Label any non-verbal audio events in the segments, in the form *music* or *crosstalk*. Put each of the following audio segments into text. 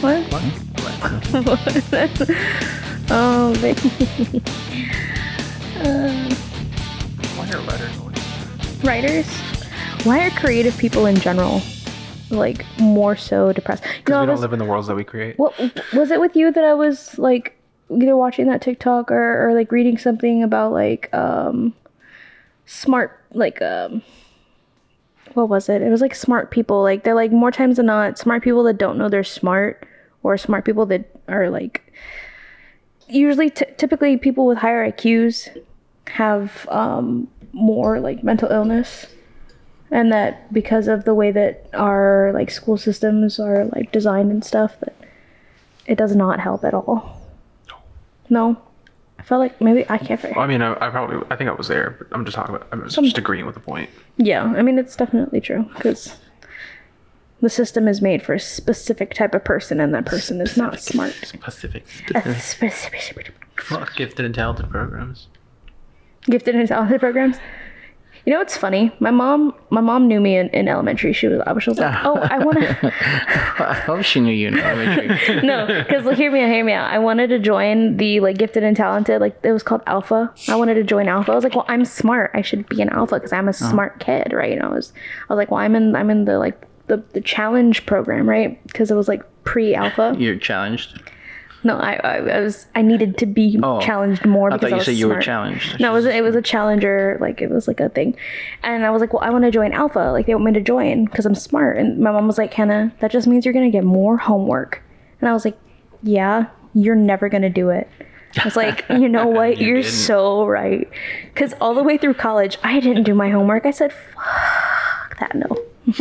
What? *laughs* oh, baby. *laughs* uh, Why are letters? writers. Why are creative people in general like more so depressed? You Because know, I we don't was, live in the worlds that we create. what was it with you that I was like either watching that TikTok or, or like reading something about like um smart like um what was it? It was like smart people. Like they're like more times than not smart people that don't know they're smart or smart people that are like usually t- typically people with higher IQs have um more like mental illness. And that because of the way that our like school systems are like designed and stuff that it does not help at all. No? I felt like maybe i can't Well, I mean, I, I probably, I think I was there, but I'm just talking about, I'm just, just agreeing with the point. yeah i mean it's definitely true because the system is made for a specific type of person and that person is not smart Specific. A specific- Fuck gifted and talented programs. gifted and talented programs you know what's funny my mom my mom knew me in, in elementary she was, she was like *laughs* oh i want to *laughs* I hope she knew you in elementary. *laughs* no, because hear me out, hear me out. I wanted to join the like gifted and talented, like it was called Alpha. I wanted to join Alpha. I was like, well, I'm smart. I should be an Alpha because I'm a oh. smart kid, right? And I was, I was like, well, I'm in, I'm in the like the the challenge program, right? Because it was like pre-Alpha. *laughs* You're challenged. No, I, I, I was, I needed to be Oh, challenged more because I because thought you was said you were challenged. No, it was it was a challenger, like it was like a thing, and I was like, well, I want to join Alpha. Like they want me to join because I'm smart. And my mom was like, Hannah, that just means you're gonna get more homework. And I was like, yeah, you're never gonna do it. I was like, you know *laughs* what? You are so right. Because all the way through college, I didn't do my homework. I said, fuck that, no. *laughs*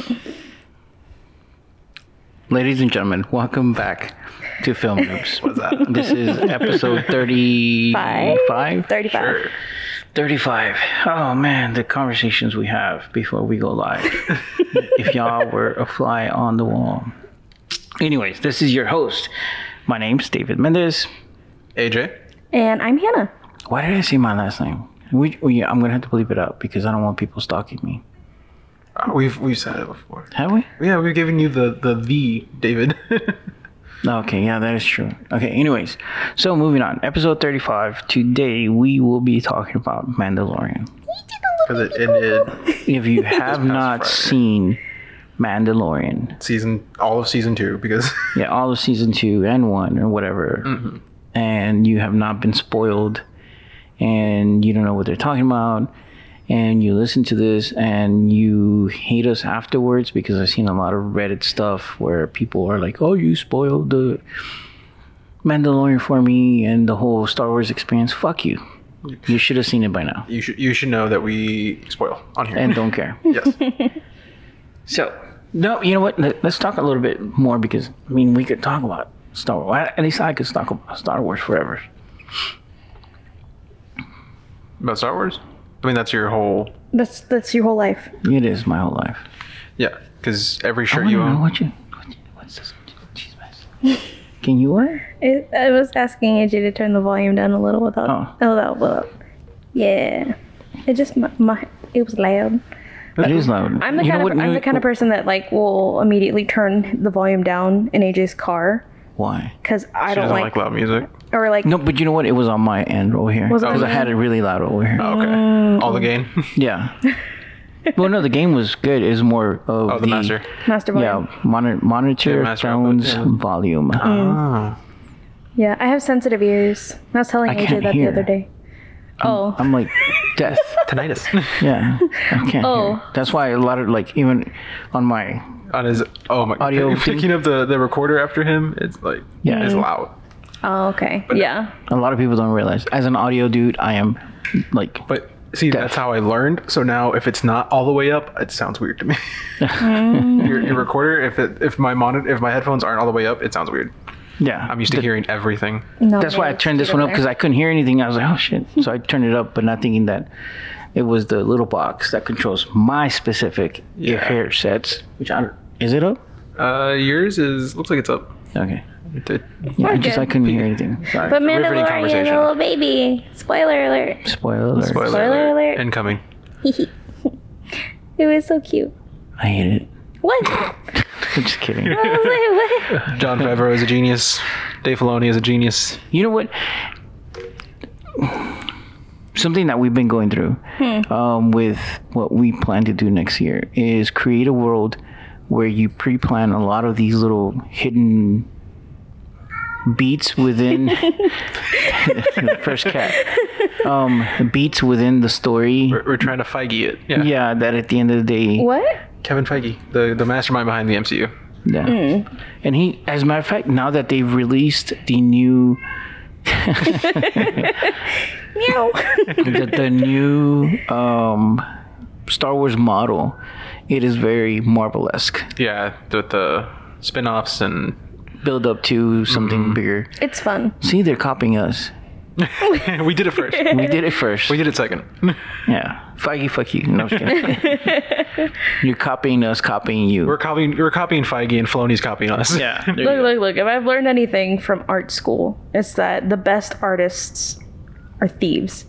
Ladies and gentlemen, welcome back to Film Noobs. *laughs* What's that? This is episode 35. Five? 35. Sure. 35. Oh man, the conversations we have before we go live. *laughs* if y'all were a fly on the wall. Anyways, this is your host. My name's David Mendez. AJ? And I'm Hannah. Why did I say my last name? We, we, I'm gonna have to bleep it up because I don't want people stalking me. Uh, we've, we've said it before. Have we? Yeah, we've given you the, the, the, David. *laughs* Okay, yeah, that is true. Okay, anyways, so moving on. Episode 35. Today we will be talking about Mandalorian. Because it ended If you *laughs* have not Friday. seen Mandalorian, season, all of season two, because *laughs* yeah, all of season two and one or whatever, and you have not been spoiled, and you don't know what they're talking about, and you listen to this and you hate us afterwards because I've seen a lot of Reddit stuff where people are like, "Oh, you spoiled the Mandalorian for me and the whole Star Wars experience." Fuck you. You should have seen it by now, you should, you should know that we spoil on here. and don't care. *laughs* yes. *laughs* So, no, you know what? Let, us talk a little bit more because I mean, we could talk about Star Wars. At least I could talk about Star Wars forever. About Star Wars? I mean, that's your whole, That's that's your whole life. It is my whole life. yeah, because every I shirt want you to know own. what you. What, you- what's this? Jeez, man. *laughs* Can you what? It, I was asking AJ to turn the volume down a little without. Oh. oh without, without. Yeah. It just my, my it was loud. It is loud. I'm the You know kind what of I'm new- the kind of person that like will immediately turn the volume down in AJ's car Why? because I She don't like, like loud music. or like No, but you know what? It was on my end over here Was it on because I your had it really loud over here. Oh, okay. Mm. All the gain. *laughs* Yeah. *laughs* well, no, the game was good. It was more of oh, the, master. master volume. Yeah, monitor, monitor Yeah, master phone's output, yeah. volume. Ah. Yeah, I have sensitive ears. I was telling I AJ can't that hear. the other day. Oh, I'm like death. *laughs* Tinnitus. *laughs* Yeah, I can't Oh. hear. That's why a lot of like even on my on his oh my Audio thing. picking up the the recorder after him it's like Yeah. it's loud oh, okay, yeah. a lot of people don't realize as an audio dude, I am like but see Deaf. that's how i learned so now if it's not all the way up it sounds weird to me *laughs* your, your recorder if it if my monitor if my headphones aren't all the way up it sounds weird yeah. i'm used to hearing everything No, That's why I turned this one up because. I couldn't hear anything. I was like, oh shit. *laughs* So I turned it up, but not thinking that it was the little box that controls my specific Yeah. ear sets. Which I don't, is it up? uh yours is looks like it's up Okay. It- it- Yeah, I just I couldn't hear anything. Sorry. But riveting Mandalorian, conversation. little baby. Spoiler alert. Spoiler alert. spoiler, Spoiler alert. incoming *laughs* it was so cute. I hate it. What? *laughs* Just kidding. I was like, what? Jon Favreau is a genius. Dave Filoni is a genius. You know what? Something that we've been going through um, with what we plan to do next year is create a world where you pre-plan a lot of these little hidden beats within the *laughs* *laughs* first cat um, beats within the story. We're, we're trying to Feige it. Yeah. Yeah, that at the end of the day, What? Kevin Feige, the, the mastermind behind the MCU. Yeah. And he, as a matter of fact, now that they've released the new, *laughs* Meow. the, the new um, Star Wars model, it is very Marvel esque. Yeah, with the spin offs and. Build up to something mm-hmm. bigger. it's fun. See, they're copying us. *laughs* we did it first. We did it first. We did it second. *laughs* Yeah. Feige, fuck you. No, I'm just kidding. *laughs* You're copying us, copying you. We're copying. We're copying Feige, and Filoni's copying us. yeah. Look, look, look. If I've learned anything from art school, it's that the best artists are thieves.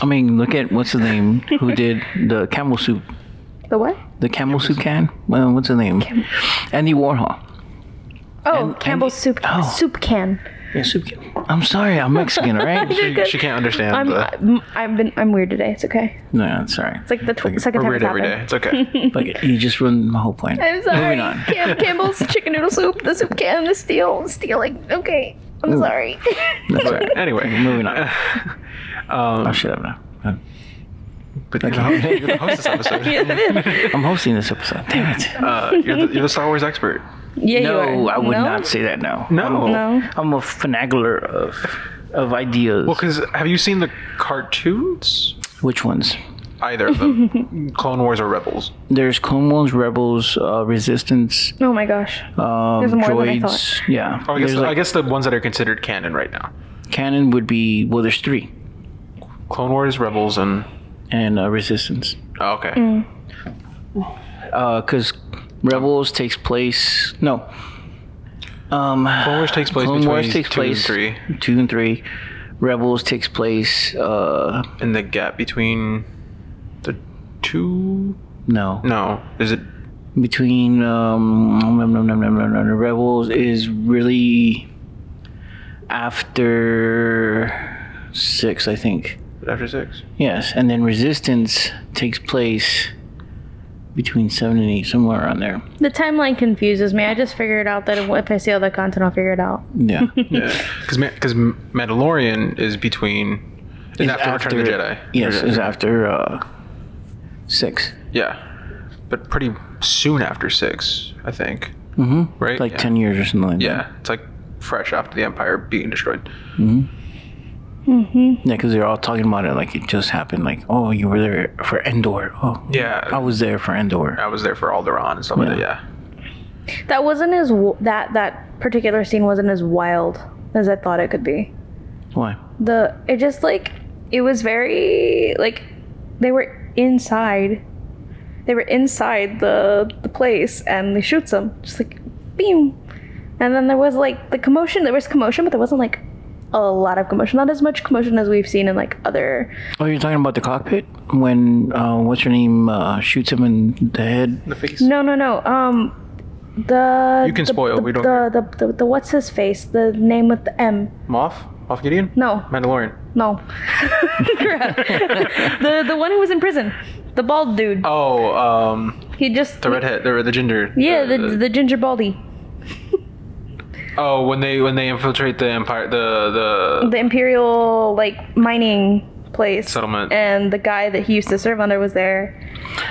I mean, look at what's the name who did the camel soup. The what? The camel soup can? Well, what's the name? Andy Warhol. Oh, And- Campbell's and- soup oh. soup can. Yeah, soup can. I'm sorry, I'm Mexican, right? *laughs* She, she can't understand. I'm the, I'm I've been I'm weird today. It's okay. no, I'm sorry. It's like the tw- second we're time weird it's every happened. day. It's okay. *laughs* Like you just ruined my whole point. I'm sorry. Moving on. Cam- Campbell's *laughs* chicken noodle soup. The soup can. The steal. Stealing. Okay. I'm sorry. That's all right. anyway, Moving on. um, Oh, shut up now. Uh, but you're the, you're the host this episode. I'm hosting this episode. Damn it. Uh, you're, the, you're the Star Wars expert. Yeah, you no, are. I would No? not say that now. No. No. I'm a finagler of of ideas. Well, because have you seen the cartoons? Which ones? Either of them, *laughs* Clone Wars or Rebels. There's Clone Wars, Rebels, uh, Resistance, Oh my gosh. um, There's more than I droids. Yeah. Oh, I guess There's I guess the ones that are considered canon right now: canon would be well. There's three, Clone Wars, Rebels, and and uh, Resistance. oh, okay. Because Rebels takes place. No. Um, Clone Wars takes place Clone between Wars takes two place and three, two and three. Rebels takes place. Uh, in the gap between the two. no, No, is it? between um, no, no, no, no, no, no, no. Rebels is really after six, I think. After six. Yes, and then Resistance takes place between seven and eight, somewhere around there. The timeline confuses me. I just figured out that if I see all the content, I'll figure it out. Yeah. *laughs* Yeah, because because Mandalorian is between. Is Is after, Return of the Jedi. Yes, is after uh, six. Yeah, but pretty soon after six, I think. Mm-hmm. Right? Like yeah. ten years or something like that. Yeah, it's like fresh after the Empire being destroyed. Mm-hmm. Yeah, because they're all talking about it like it just happened. Like, oh, you were there for Endor. Oh, Yeah, I was there for Endor. I was there for Alderaan and stuff like that. Yeah. Yeah. That wasn't as w- that that particular scene wasn't as wild as I thought it could be. Why? The it just like it was very like they were inside. They were inside the the place and they shoots them just like beam. And then there was like the commotion. There was commotion, but there wasn't like a lot of commotion. Not as much commotion as we've seen in like other. Oh, you're talking about the cockpit when uh, what's her name uh, shoots him in the head. The face. No, no, no. Um, the You can the- spoil, The, we don't The, the, the the what's his face? The name with the M. Moff. Moff Gideon. No, Mandalorian. no. *laughs* The the one who was in prison, the bald dude. Oh, um, He just the redhead, the the ginger. Yeah, uh, the the ginger baldy, Oh, when they when they infiltrate the empire, the the the imperial like mining place Settlement. and the guy that he used to serve under was there,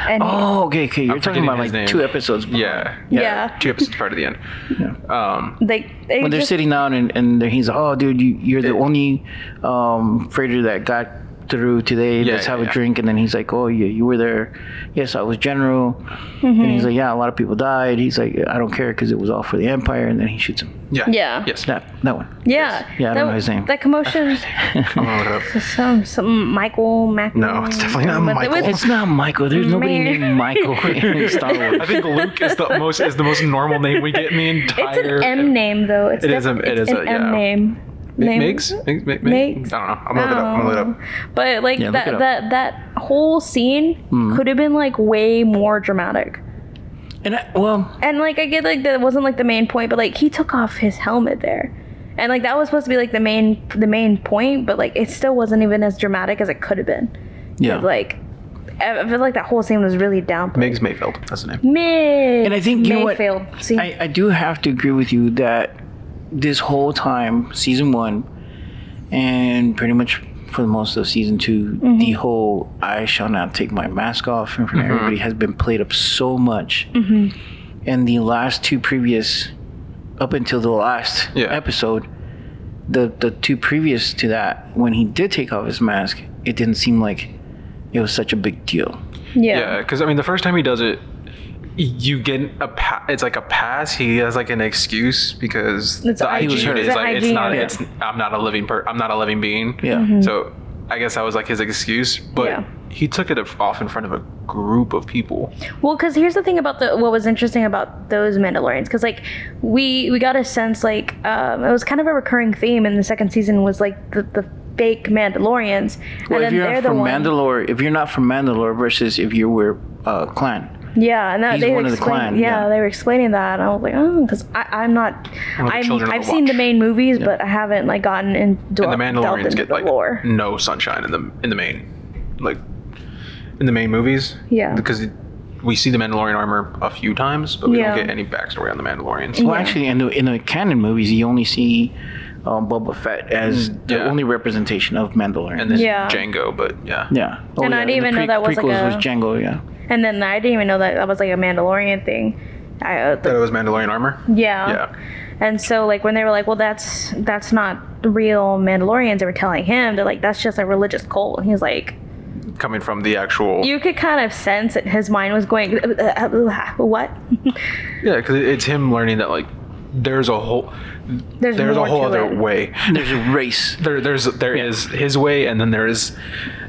and Oh, okay, okay. You're I'm talking about like name. two episodes. before. yeah, Yeah. two episodes part of the end. *laughs* Um, they they When they're sitting down and, and he's like, oh, dude, you, you're the only um, freighter that got through today. Yeah, Let's have yeah, a drink. And then he's like, oh, yeah, you were there. Yes, I was general. And he's mm-hmm. like, yeah, a lot of people died. He's like, I don't care because it was all for the Empire. And then he shoots him. yeah. Yeah. Yes. That that one. yeah Yeah, I don't know his name. That commotion. *laughs* I'm gonna look it up. Some some Michael Mac. No, it's definitely not but it Michael. was- It's not Michael. There's nobody Man. named Michael *laughs* in Star Wars. I think Luke is the most is the most normal name we get in the entire. It's an M name though. It's It is a- it it's is an a- M yeah. name. Name- Migs? Migs? Mig- Mig- Migs? I don't know. I'm gonna look it up. I'm gonna look it up. But like Yeah, that that that whole scene Hmm. could have been like way more dramatic. And I, well, And like I get like that wasn't like the main point, but like he took off his helmet there. And like that was supposed to be like the main the main point, but like it still wasn't even as dramatic as it could have been. yeah. Like I feel like that whole scene was really downplayed. Migs Mayfield. That's the name. Mig. And I think, you know what? Mayfield. See, I, I do have to agree with you that this whole time, season one, and pretty much for the most of season 2 mm-hmm. the whole "I shall not take my mask off" in front of mm-hmm. everybody has been played up so much. Mm-hmm. And the last two previous, up until the last Yeah. episode, the the two previous to that, when he did take off his mask, it didn't seem like it was such a big deal. yeah. Yeah, because I mean, the first time he does it, you get a pa- it's like a pass. He has like an excuse because It's the hygiene. hygiene It's is a like it's not Yeah. it's I'm not a living per I'm not a living being. Yeah. Mm-hmm. So I guess that was like his excuse, but Yeah. he took it off in front of a group of people. Well, because here's the thing about the what was interesting about those Mandalorians, because like we we got a sense like um, it was kind of a recurring theme in the second season was like the the fake Mandalorians, Well, and if then you're they're not the from one. Mandalore, if you're not from Mandalore versus if you were uh, clan, Yeah, and that He's they one of the clan, yeah, yeah. they were explaining that, and I was like, oh, because I'm not, One of the I'm, children of I've seen the main movies, but I haven't like gotten into and the Mandalorians get the like lore. no sunshine in the in the main like in the main movies. Yeah. because we see the Mandalorian armor a few times, but we Yeah. don't get any backstory on the Mandalorians. Well, Yeah. actually, in the in the canon movies, you only see um, Boba Fett as the yeah. only representation of Mandalorian. And then Yeah. Jango, but yeah. yeah. Oh, And I didn't the even know that was like prequels a- was Jango. Yeah. And then I didn't even know that that was like a Mandalorian thing. I, uh, That it was Mandalorian armor. yeah. Yeah. And so like when they were like, well, that's that's not the real Mandalorians, they were telling him they're like that's just a religious cult. And he was like, Coming from the actual. you could kind of sense that his mind was going, uh, uh, uh, what? *laughs* Yeah, because it's him learning that like there's a whole There's, there's a whole other it. way. There's a race. There there's there is his way, and then there is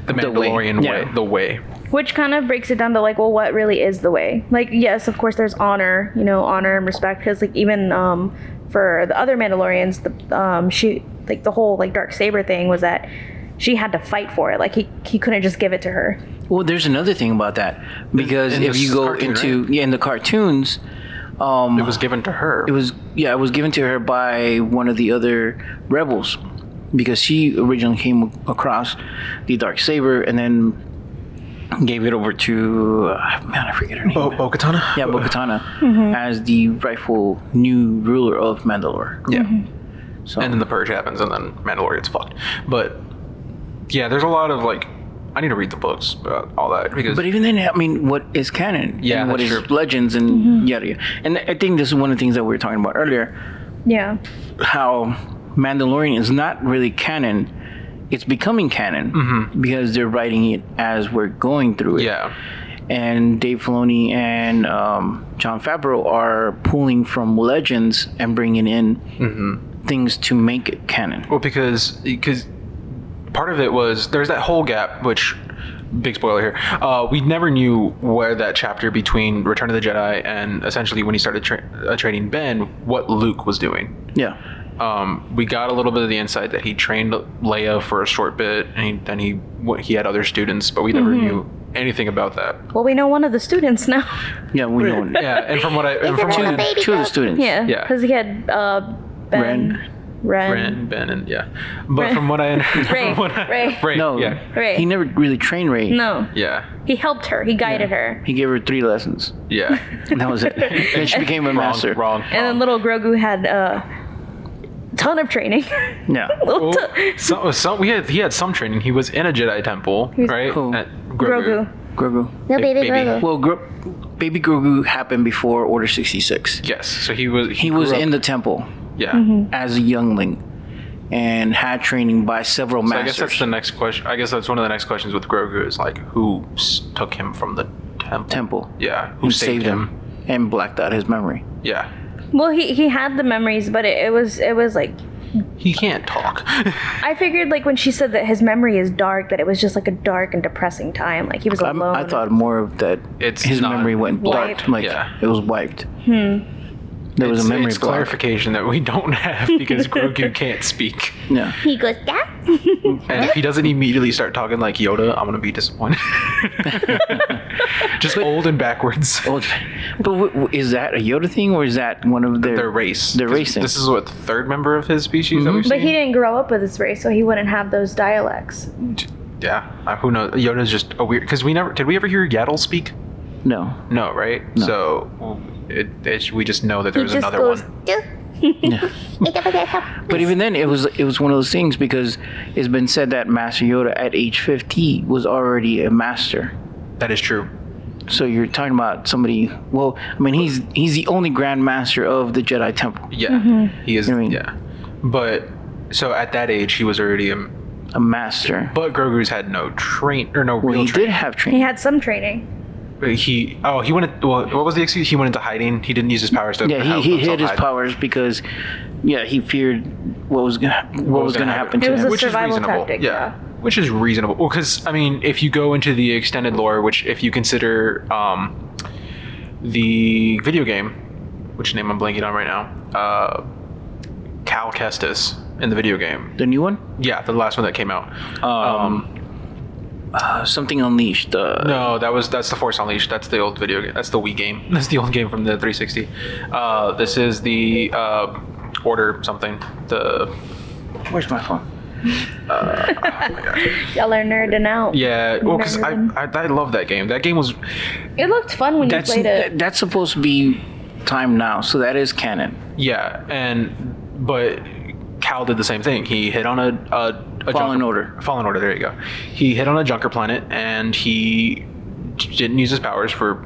the The way. Mandalorian way. Yeah. The way. Which kind of breaks it down to like, well, what really is the way? Like, yes, of course, there's honor, you know, honor and respect, because like even um, for the other Mandalorians, the um, she like the whole like dark saber thing was that she had to fight for it. Like he he couldn't just give it to her. Well, there's another thing about that because in if you go cartoon, into yeah in the cartoons, um, It was given to her. it was yeah it was given to her by one of the other rebels because she originally came across the dark saber and then gave it over to uh, man I forget her name. Bo Bo Katana. yeah, Bo-Katan Mm-hmm. as the rightful new ruler of Mandalore. Yeah. So And then the purge happens, and then Mandalore gets fucked. But yeah, there's a lot of like. I need to read the books about all that because But even then, I mean, what is canon? Yeah, and what that's is true. legends and Mm-hmm. yada yada. And I think this is one of the things that we were talking about earlier. Yeah. How Mandalorian is not really canon; it's becoming canon because they're writing it as we're going through it. yeah, And Dave Filoni and um, Jon Favreau are pulling from legends and bringing in Mm-hmm. things to make it canon. well because because part of it was there's that whole gap which big spoiler here uh, we never knew where that chapter between Return of the Jedi and essentially when he started tra- uh, training Ben what Luke was doing Yeah. Um, we got a little bit of the insight that he trained Leia for a short bit, and he, then he he had other students, but we never knew anything about that. Well, we know one of the students now. Yeah, we know. One. *laughs* Yeah, and from what I and from what I, Two, two of the students. yeah. Yeah. Because he had uh, Ben, Ren. Ren. Ren, Ben, and yeah, but from what I *laughs* Rey, from what I- Rey. Rey, No, yeah, Rey. he never really trained Rey. No, yeah, he helped her. He guided her. He gave her three lessons, yeah. and *laughs* that was it. then she became a wrong, master. wrong. wrong. And then little Grogu had a ton of training. *laughs* Yeah. *laughs* Little Well, ton- some, some, we had he had some training. He was in a Jedi temple, was- right? Who? At Grogu. Grogu. No, baby, baby. Grogu. Well, Gro- baby Grogu happened before Order 66. Yes, so he was He was grew in the temple yeah. Mm-hmm. as a youngling and had training by several masters. So I guess masters. that's the next question. I guess that's one of the next questions with Grogu is like who s- took him from the temple? temple. Yeah, who Who saved, him? and blacked out his memory. Yeah, Well, he he had the memories, but it, it was it was like he can't talk. *laughs* I figured like when she said that his memory is dark, that it was just like a dark and depressing time. Like he was I'm- alone. I thought more of that. It's his not memory went wiped. dark. Like Yeah. it was wiped. Hmm. There was it's, a memory it's block. clarification that we don't have *laughs* because Grogu can't speak. Yeah. he goes, "Dad." and if he doesn't immediately start talking like Yoda, I'm gonna be disappointed. *laughs* Just old and backwards. Oh, but w- w- is that a Yoda thing or is that one of their Their race. Their 'Cause race. This is what the third member of his species that we've But seen. he didn't grow up with his race, so he wouldn't have those dialects. Yeah, uh, who knows? Yoda's just a weird. Because we never did we ever hear Yaddle speak? No. No, right? No. So it, it, we just know that He there's another goes. one. Yeah. *laughs* But even then, it was it was one of those things because it's been said that Master Yoda at age 50 was already a master. That is true. So you're talking about somebody. Well, I mean, he's he's the only Grand Master of the Jedi Temple, Yeah, mm-hmm. he is. I mean- yeah, but so at that age, he was already. A, a master. but Grogu's had no train or no Well, real he train. did have training. He had some training. He oh he went. Well, what was the excuse? He went into hiding. He didn't use his powers to. Yeah, he, he himself hid his hide. powers because, yeah, he feared what was gonna what, was gonna happen, It to was him. a which is survival reasonable. tactic, Yeah. yeah. which is reasonable. Well, because I mean, if you go into the extended lore, which if you consider um, the video game, which name I'm blanking on right now, uh, Cal Kestis in the video game. the new one, Yeah, the last one that came out. um, uh, something unleashed. Uh, No, that was that's the Force Unleashed. That's the old video game. That's the Wii game. *laughs* That's the old game from the 360. Uh, this is the uh, Order something. The Where's my phone? *laughs* Y'all are nerding out. yeah. Well, because I, Nerding. I I love that game. That game was It looked fun when That's you played it. that- that's supposed to be time now, so that is canon. Yeah, and but Cal did the same thing. He hit on a, a, a Fallen junker- Order. Fallen Order. There you go. He hit on a Junker planet, and he didn't use his powers for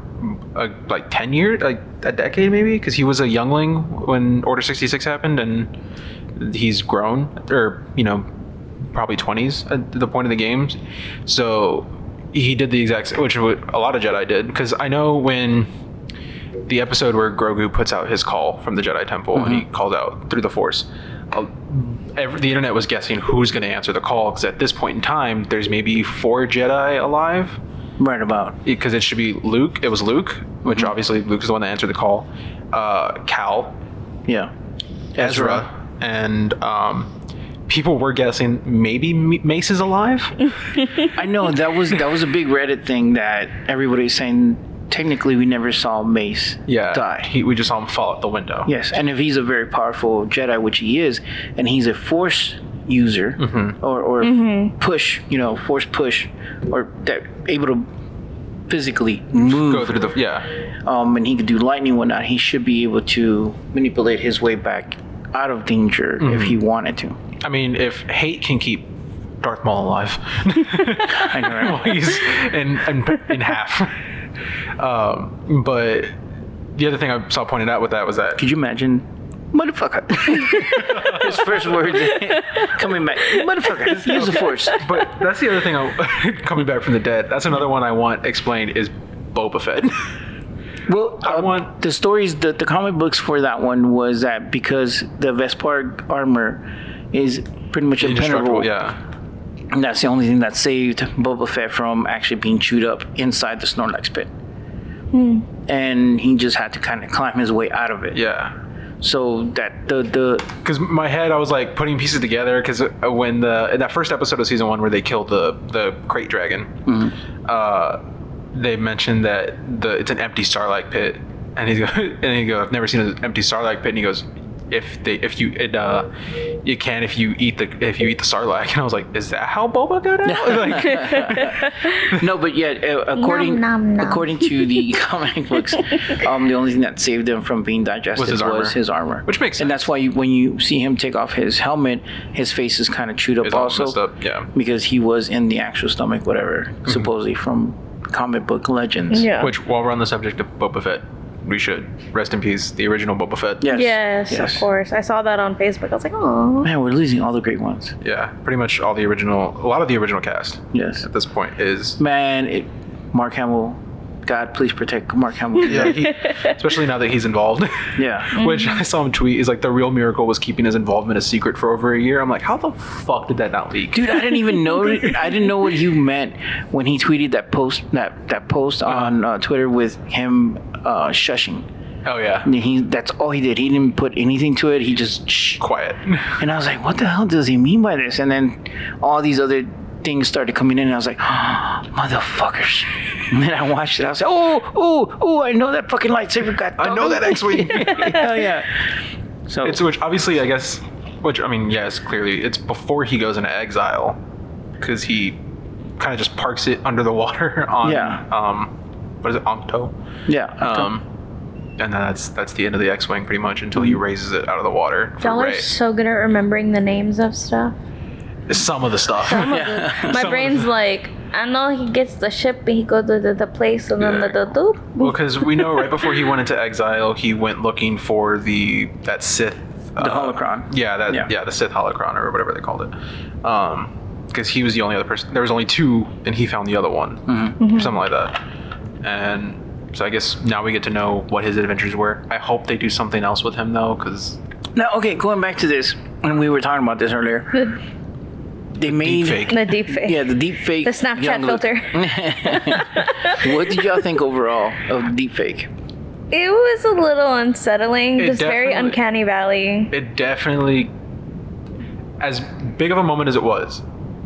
uh like ten years, like a decade maybe, because he was a youngling when Order sixty six happened, and he's grown, or you know, probably twenties at the point of the games. So he did the exact, which a lot of Jedi did, because I know when the episode where Grogu puts out his call from the Jedi Temple and he calls out through the Force. Uh, every, the internet was guessing who's going to answer the call because at this point in time, there's maybe four Jedi alive Right about. because it should be Luke. It was Luke, which obviously Luke is the one that answered the call. Uh, Cal, Yeah. Ezra, and um, people were guessing maybe Mace is alive. *laughs* I know that was that was a big Reddit thing that everybody's saying. Technically, we never saw Mace yeah, die. He, we just saw him fall out the window. Yes, and if he's a very powerful Jedi, which he is, and he's a Force user Mm-hmm. or, or push, you know, Force push, or that able to physically move, Go through the yeah. um, and he could do lightning and whatnot, he should be able to manipulate his way back out of danger if he Mm-hmm. wanted to. I mean, if hate can keep Darth Maul alive, *laughs* I know, right? *laughs* well, he's in, in, in half. *laughs* Um, but the other thing I saw pointed out with that was that Could you imagine? Motherfucker. *laughs* His first words *laughs* coming back. Motherfucker. Use the force. But that's the other thing. I, *laughs* coming back from the dead. That's another one I want explained is Boba Fett. Well, I uh, want- the stories, the, the comic books for that one was that because the Beskar armor is pretty much impenetrable. Indestructible. Yeah. And that's the only thing that saved Boba Fett from actually being chewed up inside the sarlacc pit. Hmm. And he just had to kind of climb his way out of it. Yeah. So that the the Because my head, I was like putting pieces together. Because uh, when the in that first episode of season one, where they killed the the krayt dragon, mm-hmm. uh, they mentioned that the it's an empty sarlacc pit, and he's go, *laughs* and he go, I've never seen an empty sarlacc pit, and he goes, if they if you it uh you can if you eat the if you eat the sarlacc, *laughs* and I was like, is that how Boba got out? *laughs* like, *laughs* no, but yeah, uh, according nom, nom. according to the comic books, um, the only thing that saved him from being digested Was his armor. his armor, Which makes sense and that's why you, when you see him take off his helmet, his face is kind of chewed up it's also up. Yeah. because he was in the actual stomach, whatever, Mm-hmm. supposedly from comic book legends. Yeah. Which while we're on the subject of Boba Fett, we should rest in peace the original Boba Fett. Yes. Yes, Yes. of course. I saw that on Facebook. I was like, oh. Man, we're losing all the great ones. Yeah, pretty much all the original, a lot of the original cast Yes. at this point is Man, it, Mark Hamill, God, please protect Mark Hamill. yeah, he, especially now that he's involved. *laughs* Yeah. *laughs* Which I saw him tweet is like the real miracle was keeping his involvement a secret for over a year. I'm like, how the fuck did that not leak? Dude, I didn't even know. I didn't know what you meant when he tweeted that post that that post Uh-huh. on uh, Twitter with him uh, shushing. Oh yeah, And he that's all he did. He didn't put anything to it. He just shh. quiet. And I was like, what the hell does he mean by this? And then all these other things started coming in, and I was like, oh, *gasps* motherfuckers. And then I watched it. I was like, oh, oh, oh, I know that fucking lightsaber got. I know that X-wing. *laughs* Hell yeah. So It's which obviously I guess, which I mean yes, clearly it's before he goes into exile, because he kind of just parks it under the water *laughs* on Yeah. um, what is it, Ahch-To? yeah. Um, and then that's that's the end of the X-wing pretty much until he raises it out of the water for Y'all are Rey. so good at remembering the names of stuff. Some of the stuff. yeah. *laughs* My Some of brain's like, I know he gets the ship and he goes to the, the place and then the, the doop. Well, because we know right before he went into exile, he went looking for the that Sith. The holocron. Yeah, that Yeah. yeah. the Sith holocron or whatever they called it. Um, because he was the only other person. There was only two, and he found the other one, Mm-hmm. something like that. And so I guess now we get to know what his adventures were. I hope they do something else with him though, because Now, okay, going back to this, and we were talking about this earlier. The, They made fake. the deep fake. Yeah, the deep fake. The Snapchat young filter. *laughs* what did y'all think overall of deep fake? It was a little unsettling. It just very uncanny valley. it definitely, as big of a moment as it was,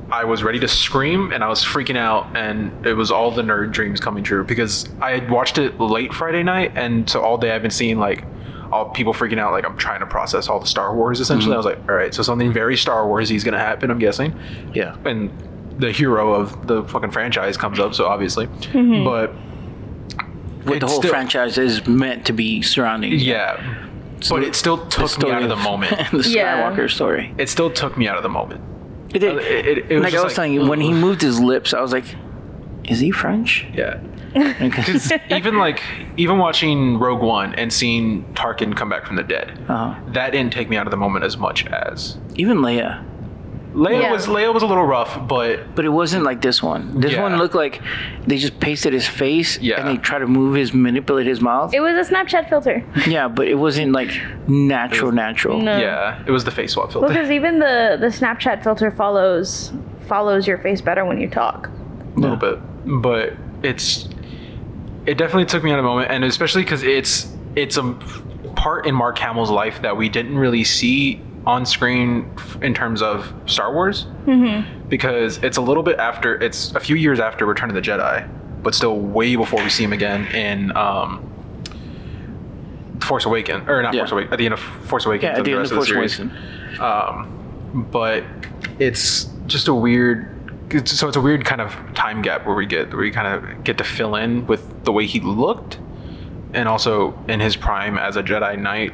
I was ready to scream and I was freaking out, and it was all the nerd dreams coming true because I had watched it late Friday night, and so all day I've been seeing like all people freaking out, like I'm trying to process all the Star Wars. Essentially, I was like, all right, so something very Star Warsy is gonna happen. I'm guessing, Yeah. and the hero of the fucking franchise comes up, so obviously, but What the whole still- franchise is meant to be surrounding. yeah. But it still took me out of the moment. *laughs* the Yeah. Skywalker story. It still took me out of the moment. It did. Uh, It- it- it was like I was like, telling you, when he moved his lips, I was like, "Is he French?" Yeah. *laughs* Because even like even watching Rogue One and seeing Tarkin come back from the dead, uh, that didn't take me out of the moment as much as even Leia, Leia Yeah. was. Leia was a little rough, but but it wasn't like this one. This Yeah. one looked like they just pasted his face Yeah. and they try to move his, manipulate his mouth. It was a Snapchat filter. *laughs* yeah, but it wasn't like natural, natural. No. yeah, it was the face swap filter. Because even the the Snapchat filter follows follows your face better when you talk. a little bit, but it's it definitely took me out of the moment, and especially because it's it's a part in Mark Hamill's life that we didn't really see on screen in terms of Star Wars, mm-hmm. because it's a little bit after it's a few years after Return of the Jedi, but still way before we see him again in um, Force Awakens, or not Yeah. Force Awakens, at the end of Force Awakens. Yeah, at the the end rest of of the Force series. Awakens. Um, but it's just a weird. It's, so it's a weird kind of time gap where we get where we kind of get to fill in with the way he looked, and also in his prime as a Jedi Knight,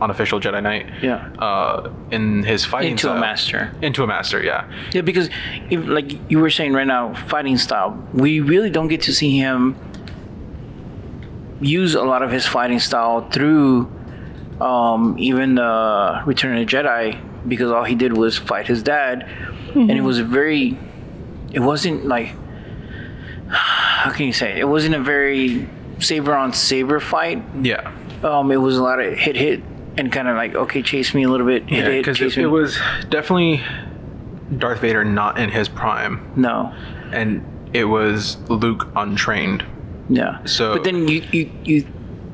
unofficial Jedi Knight. Yeah. Uh, in his fighting Into a style. master. Into a master, yeah. Yeah, because if, like you were saying right now, fighting style, we really don't get to see him use a lot of his fighting style through um, even the Return of the Jedi because all he did was fight his dad, and it was very, it wasn't like, how can you say, it? it wasn't a very saber on saber fight. Yeah. Um, it was a lot of hit hit and kind of like okay, chase me a little bit, hit Yeah, because it, it was definitely Darth Vader not in his prime, no. and it was Luke untrained. Yeah. So- but then you you you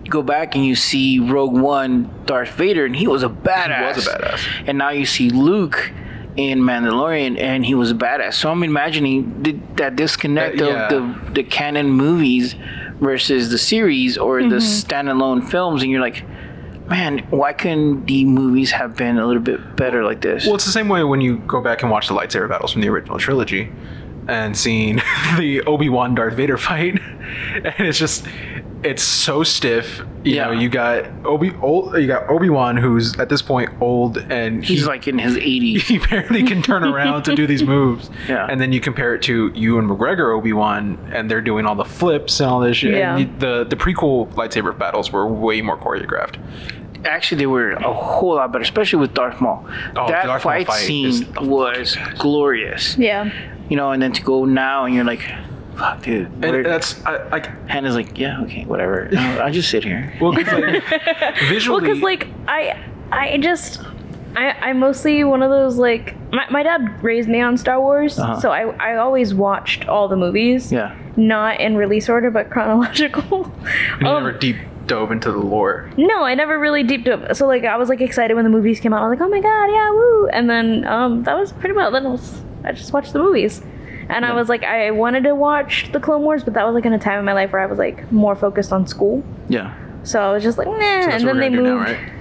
go back and you see Rogue One, Darth Vader, and he was a badass. He was a badass. And now you see Luke in Mandalorian, and he was a badass. So I'm imagining the, that disconnect Uh, yeah. of the the canon movies versus the series or the standalone films, and you're like. Man, why couldn't the movies have been a little bit better like this? Well, it's the same way when you go back and watch the lightsaber battles from the original trilogy, and seeing *laughs* the Obi Wan Darth Vader fight, *laughs* and it's just it's so stiff. You Yeah. know, you got Obi old, you got Obi Wan who's at this point old, and He's he, like in his 80s. *laughs* he barely can turn around to do these *laughs* moves. Yeah. And then you compare it to Ewan McGregor Obi Wan, and they're doing all the flips and all this shit. Yeah. And you- the the prequel lightsaber battles were way more choreographed. actually they were a whole lot better, especially with Darth Maul. Oh, that Darth Maul fight, fight scene was glorious. Yeah. You know, and then to go now and you're like, fuck, dude. And where- that's I, like Hannah's like, yeah, okay, whatever. *laughs* I'll, I'll just sit here. well, 'cause, like, *laughs* visually. Well, because like I, I just, I, I'm mostly one of those like my, my dad raised me on Star Wars, Uh-huh. so I, I always watched all the movies. Yeah. Not in release order, but *laughs* chronological. You Um, never deep dove into the lore. No, I never really deep dove. So like I was like excited when the movies came out. I was like, oh my god, yeah, woo! And then um, that was pretty much. Then it was, I just watched the movies, and I was like, I wanted to watch the Clone Wars, but that was like in a time in my life where I was like more focused on school. Yeah. So I was just like, nah. That's and what then they we're gonna moved. now, right?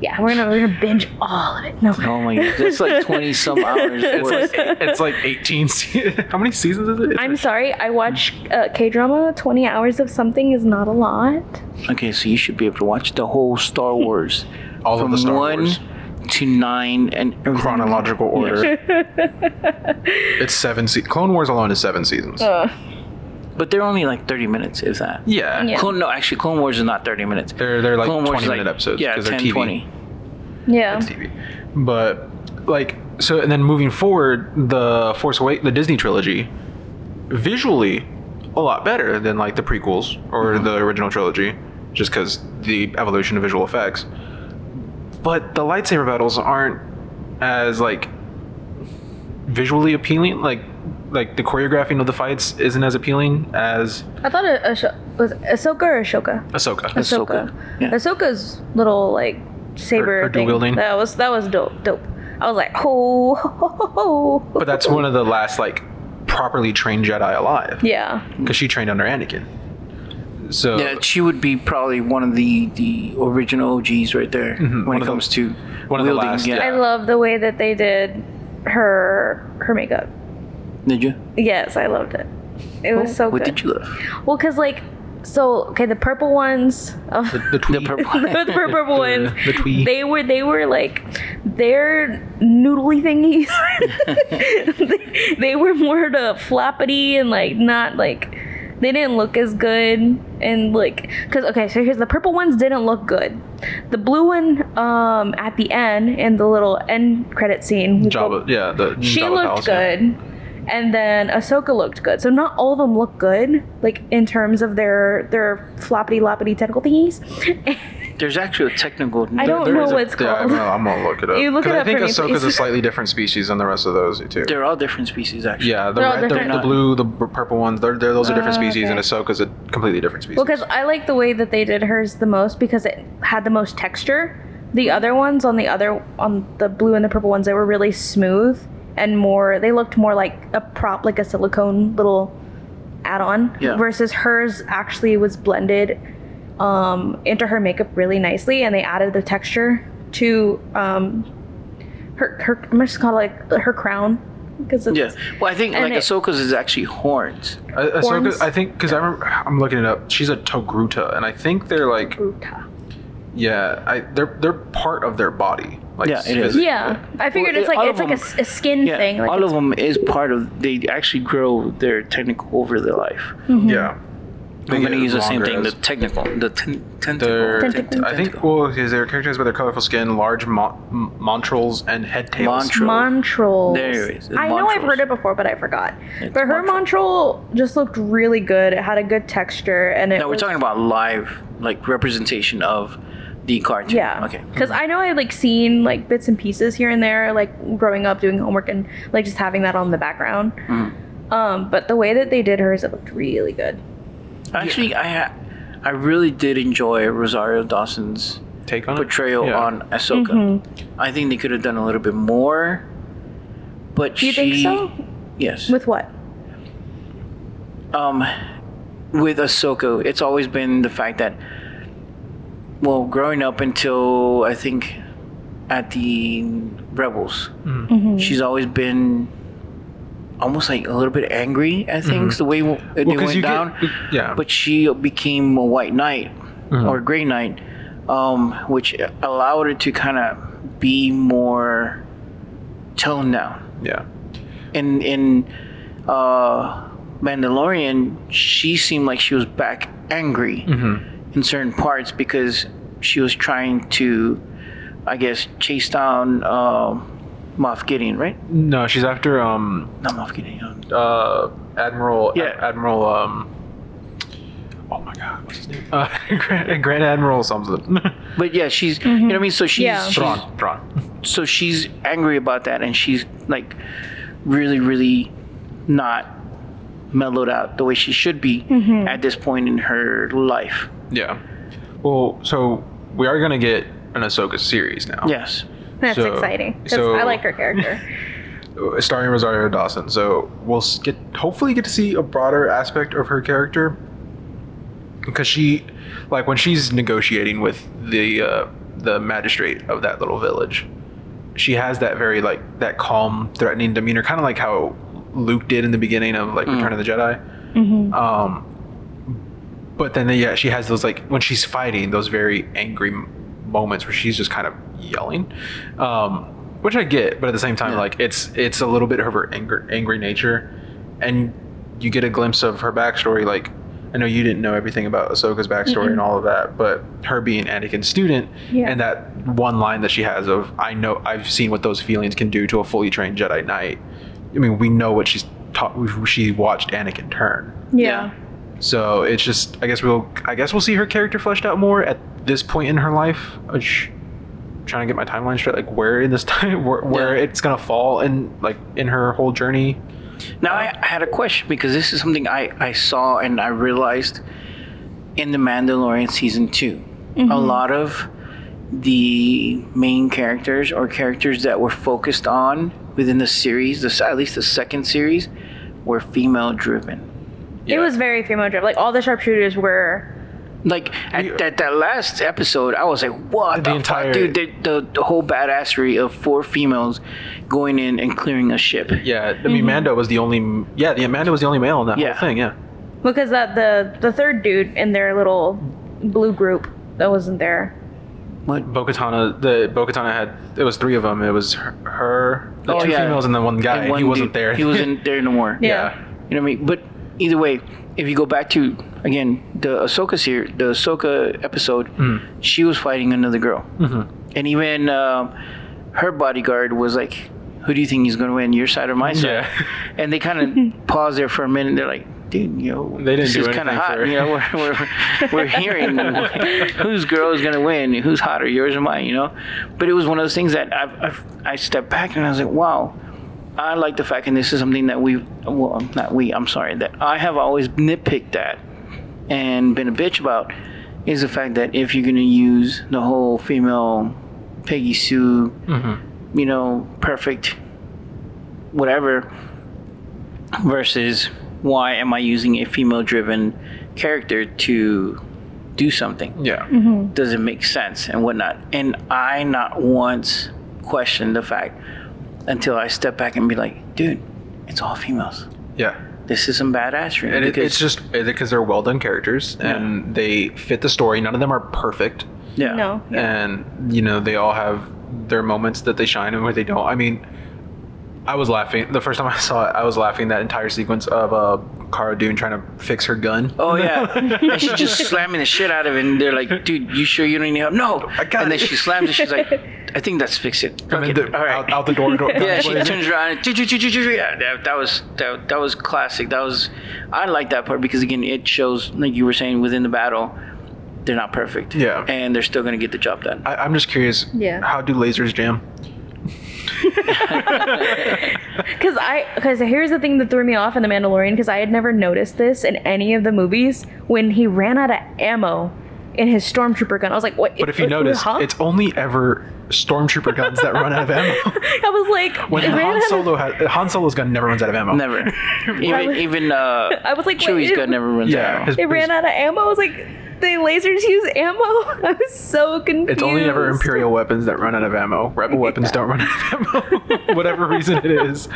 Yeah, we're gonna we're gonna binge all of it. No. *laughs* Oh my god, that's like twenty some *laughs* hours. It's like it's like 18. se- *laughs* How many seasons is it? It's I'm like- sorry. I watch uh, K drama. Twenty hours of something is not a lot. Okay, so you should be able to watch the whole Star Wars all of the Star one Wars to nine and everything. chronological order. Yes. *laughs* It's seven. Se- Clone Wars alone is seven seasons. Uh, But they're only like thirty minutes, is that. yeah. Yeah. Clone, no, actually, Clone Wars is not thirty minutes. They're they're like Clone Wars 20 is minute like, episodes Yeah, because they're 10, TV. 20. yeah. It's TV. But like so, and then moving forward, the Force Awake, the Disney trilogy, visually, a lot better than like the prequels or Mm-hmm. the original trilogy, just because the evolution of visual effects. But the lightsaber battles aren't as like visually appealing. Like like the choreographing of the fights isn't as appealing as I thought it Asho- was it Ahsoka or Ashoka. Ahsoka. Ahsoka. Ahsoka, yeah. Ahsoka's little like saber Her- her thing. dual-wielding. That was that was dope. Dope. I was like, oh, ho, ho, ho, ho. But that's one of the last like properly trained Jedi alive. yeah. because she trained under Anakin. So Yeah, she would be probably one of the the original OGs right there Mhm, when one it of the- comes to one of the wielding. last, yeah. I love the way that they did her her makeup. Did you? Yes, I loved it. It was so good. what good. did you love? Well, cause like, so okay, the purple ones. Oh, the, the, The *laughs* purple. the purple ones. the twee. They were they were like they're noodly thingies. *laughs* *laughs* they, they were more the flappity and like not like they didn't look as good and like because okay so here's the purple ones didn't look good the blue one um at the end in the little end credit scene go- yeah, the she Jabba looked Palace, yeah. good and then Ahsoka looked good. So not all of them look good, like in terms of their their floppity loppity tentacle thingies. *laughs* There's actually a technical. I don't There know is a- what it's yeah, I'm called. gonna, I'm gonna look it up. You look 'Cause it I up think for me, Ahsoka's a please. slightly different species than the rest of those too. They're all different species, actually. yeah, the They're all red, the, different. the blue, the b- purple ones, they're, they're those are different Oh, species, and okay. Ahsoka's a completely different species. Well, because I like the way that they did hers the most because it had the most texture. The other ones on the other on the blue and the purple ones, they were really smooth and more. They looked more like a prop, like a silicone little add-on. Yeah. Versus hers actually was blended um, into her makeup really nicely, and they added the texture to um, her. Her I'm just call it like her crown because it's Yeah. Well, I think like it- Ahsoka's is actually horns. Uh, Ahsoka, horns. I think because I remember I'm looking it up. She's a Togruta, and I think they're like Bruta. yeah, I they're they're part of their body. Like Yeah, it is. physically. Yeah, I figured Well, it's like it's of like a, them- s- a skin Yeah, thing. Like all of them is part of. They actually grow their technical over their life. yeah. I'm gonna use the same longer thing. The technical, the ten, They're, tentacle. Tentacle. I think, well, is their characters by their colorful skin, large mon- montrals, and head tails. Montrals. Montrals. There it is, it's I know I've heard it before, but I forgot. It's but her montral just looked really good. It had a good texture, and it. No, we're talking about live, like representation of the cartoon. Yeah. Okay. Because I know I've like seen like bits and pieces here and there, like growing up doing homework and like just having that on the background. Mm-hmm. Um, but the way that they did hers, it looked really good. Actually, I ha- I really did enjoy Rosario Dawson's Take on it? portrayal Yeah. on Ahsoka. Mm-hmm. I think they could have done a little bit more. But Do you she, think so? Yes. With what? um, with Ahsoka, it's always been the fact that, well, growing up until I think at the Rebels, Mm-hmm. she's always been almost like a little bit angry at things the way it they Mm-hmm. Well, went you get- down. yeah. But she became a White Knight Mm-hmm. or Gray Knight, um, which allowed her to kind of be more toned down yeah. in in uh, Mandalorian, she seemed like she was back angry in certain parts because she was trying to, I guess, chase down uh, Moff Gideon, right? No, she's after um Not Moff Gideon. uh Admiral Yeah. Admiral um. Oh my God, what's his name? Uh, *laughs* Grand, Grand Admiral something. *laughs* But yeah, she's you know what I mean. So she's, Yeah. she's Thrawn. Thrawn. so she's angry about that, and she's like really, really not mellowed out the way she should be at this point in her life. Yeah. Well, so we are gonna get an Ahsoka series now. Yes. That's So- exciting so- I like her character. *laughs* starring Rosario Dawson. So we'll get hopefully get to see a broader aspect of her character because she, like when she's negotiating with the uh, the magistrate of that little village, she has that very like that calm, threatening demeanor, kind of like how Luke did in the beginning of like Return of the Jedi. hmm Um, but then yeah, she has those like when she's fighting those very angry moments where she's just kind of yelling, um, which I get. But at the same time, Yeah. like it's it's a little bit of her anger, angry nature, and you get a glimpse of her backstory. Like I know you didn't know everything about Ahsoka's backstory and all of that, but her being Anakin's student Yeah. and that one line that she has of "I know I've seen what those feelings can do to a fully trained Jedi Knight." I mean, we know what she's taught. She watched Anakin turn. Yeah. So it's just, I guess we'll, I guess we'll see her character fleshed out more at this point in her life. Which, trying to get my timeline straight, like where in this *laughs* time, where, where Yeah. it's gonna fall in, like in her whole journey. Now I, I had a question because this is something I, I saw and I realized in the Mandalorian season 2 A mm-hmm. lot of the main characters or characters that were focused on within the series, the, s- at least the second series, were female driven. It was very female driven. Like all the sharpshooters were. Like at, at that last episode, I was like, "What The the, entire- fuck, dude?" The, the, the whole badassery of four females going in and clearing a ship. Yeah, I mean, mm-hmm. Mando was the only, yeah, the Mando was the only male in that Yeah. whole thing. Yeah, Because that the the third dude in their little blue group that wasn't there. What? Bo-Katan, uh, the Bo-Katan had, it was three of them. It was her, her the Oh, two yeah. females, and then one guy. And and one he wasn't dude- there. He wasn't *laughs* there no more. Yeah. You know what I mean? But either way, if you go back to again the Ahsoka here, the Ahsoka episode, Hmm. she was fighting another girl, Mhm. and even um, her bodyguard was like, "Who do you think is going to win, your side or my side?" Yeah. *laughs* And they kind of *laughs* pause there for a minute. They're like, "Dude, you know, They didn't this do is kind of hot. for- You know, we're we're, we're hearing *laughs* whose girl is going to win, who's hotter, yours or mine. You know." But it was one of those things that I've, I've I stepped back and I was like, "Wow." I like the fact, and this is something that we, well, not we, I'm sorry, that I have always nitpicked at and been a bitch about is the fact that if you're going to use the whole female Peggy Sue, Mhm. you know, perfect, whatever, versus why am I using a female driven character to do something? Yeah. Does it make sense and whatnot? And I not once questioned the fact until I step back and be like, dude, it's all females. Yeah. This is some badassery. And it, it's just because they're well done characters and they fit the story. None of them are perfect. yeah. No. Yeah. and you know they all have their moments that they shine and where they don't. I mean, I was laughing the first time I saw it. I was laughing that entire sequence of uh, Cara Dune trying to fix her gun. Oh yeah, *laughs* and she's just slamming the shit out of it, and they're like, "Dude, you sure you don't need help?" No, I got and then it. she slams it. She's like, *laughs* "I think that's fix it." Okay, the, all right. out, out the door. door *laughs* yeah, she turns around. And, yeah, that, that was that, that was classic. That was I like that part because again, it shows like you were saying within the battle, they're not perfect. Yeah. and they're still gonna get the job done. I, I'm just curious. Yeah. How do lasers jam? *laughs* Because I, because here's the thing that threw me off in The Mandalorian, because I had never noticed this in any of the movies when he ran out of ammo in his stormtrooper gun. I was like, what? But if you notice, huh? it's only ever stormtrooper guns that run out of ammo. *laughs* I was like, When it Han out of- Solo has Han Solo's gun never runs out of ammo. Never. *laughs* even was- even uh, *laughs* I was like, wait, Chewie's it- gun never runs Yeah, out. his- It ran out of ammo. I was like, the lasers use ammo. I was so confused. It's only ever Imperial weapons that run out of ammo. Rebel weapons don't run out of ammo, whatever reason it is.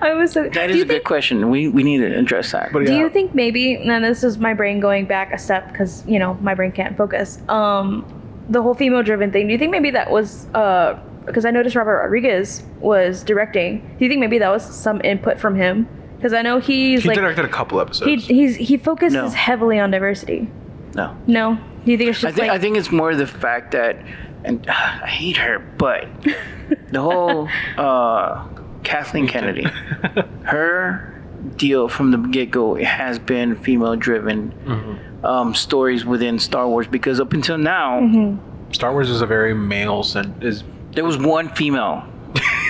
I was so. That do is you a good question. We we need to address that. But Do you think maybe? And this is my brain going back a step because you know my brain can't focus. Um, the whole female-driven thing. Do you think maybe that was uh? Because I noticed Robert Rodriguez was directing. Do you think maybe that was some input from him? Because I know he's he like directed a couple he episodes. he's he focuses No. heavily on diversity. no. No, do you think it's I just think like I think it's more the fact that, and uh, *sighs* I hate her, but *laughs* the whole uh, Kathleen Kennedy, *laughs* her deal from the get go has been female driven Mm-hmm. Um, stories within Star Wars because up until now Mm-hmm. Star Wars is a very male sen- is there was one female.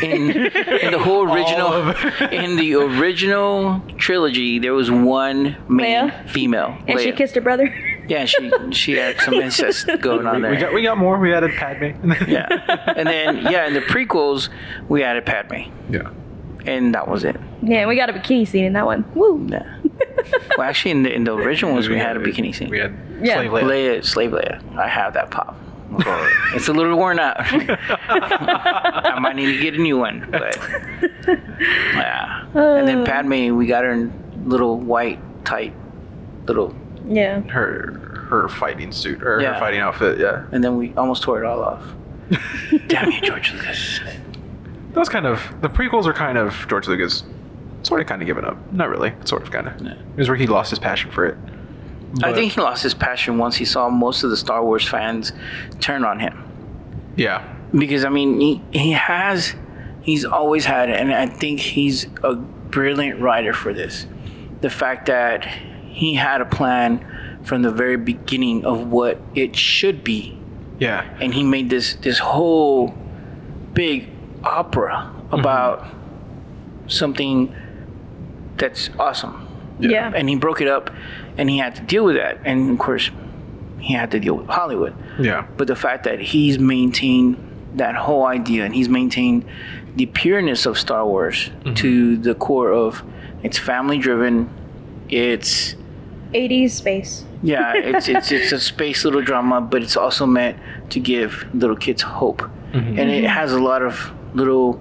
In, in the whole original, of- *laughs* in the original trilogy, there was one male female. and she kissed her brother. Yeah, she she had some *laughs* incest going on there. We got we got more. We added Padme. yeah, and then yeah, in the prequels we added Padme, yeah. And that was it. Yeah, we got a bikini scene in that one. Woo. Yeah. well, actually, in the in the original ones we had a bikini scene. We had Yeah. slave Leia. Leia, slave Leia. I have that pop. it's a little worn out. *laughs* I might need to get a new one, but yeah. And then Uh. Padme, we got her in little white tight little, Yeah. Her her fighting suit or Yeah. her fighting outfit. Yeah. and then we almost tore it all off. *laughs* Damn you, George Lucas. That was kind of the prequels are kind of George Lucas sort of kind of giving up. Not really. Sort of kind of. Yeah. It was where he lost his passion for it. I think he lost his passion once he saw most of the Star Wars fans turn on him. Yeah. because I mean he, he has he's always had it and I think he's a brilliant writer for this. The fact that he had a plan from the very beginning of what it should be Yeah. and he made this this whole big opera about mm-hmm. something that's awesome. Yeah. And he broke it up and he had to deal with that and of course he had to deal with Hollywood Yeah. but the fact that he's maintained that whole idea and he's maintained the pureness of Star Wars mm-hmm. to the core of it's family driven, it's 80s space. yeah, it's it's it's a space little drama, but it's also meant to give little kids hope, mm-hmm. and it has a lot of little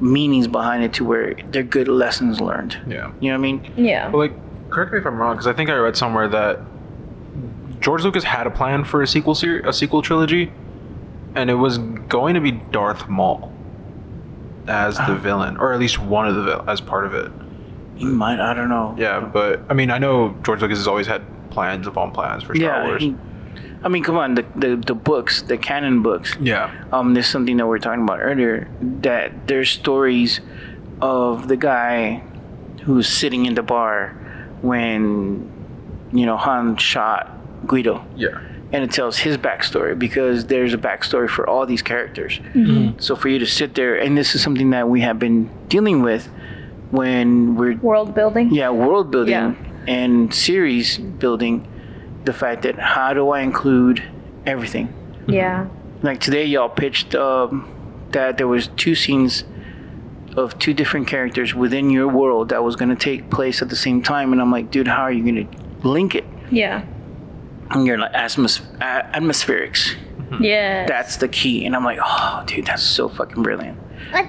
meanings behind it to where they're good lessons learned. Yeah. You know what I mean? Yeah. Well, like, correct me if I'm wrong, because I think I read somewhere that George Lucas had a plan for a sequel series, a sequel trilogy, and it was going to be Darth Maul as the uh-huh. villain, or at least one of the vil- as part of it. He might, I don't know. Yeah, but I mean, I know George Lucas has always had plans upon plans for Star Yeah. Wars. he- I mean, come on, the, the the books, the canon books. yeah, um, there's something that we are talking about earlier that there's stories of the guy who's sitting in the bar when you know Han shot Greedo, yeah, and it tells his backstory because there's a backstory for all these characters. So for you to sit there, and this is something that we have been dealing with when we're World building. yeah world building Yeah. and series building, the fact that how do I include everything? Yeah. like today y'all pitched um, that there was two scenes of two different characters within your world that was going to take place at the same time and i'm like dude how are you going to link it Yeah. and you're like atmos- a- atmospherics Yeah. that's the key and i'm like oh dude that's so fucking brilliant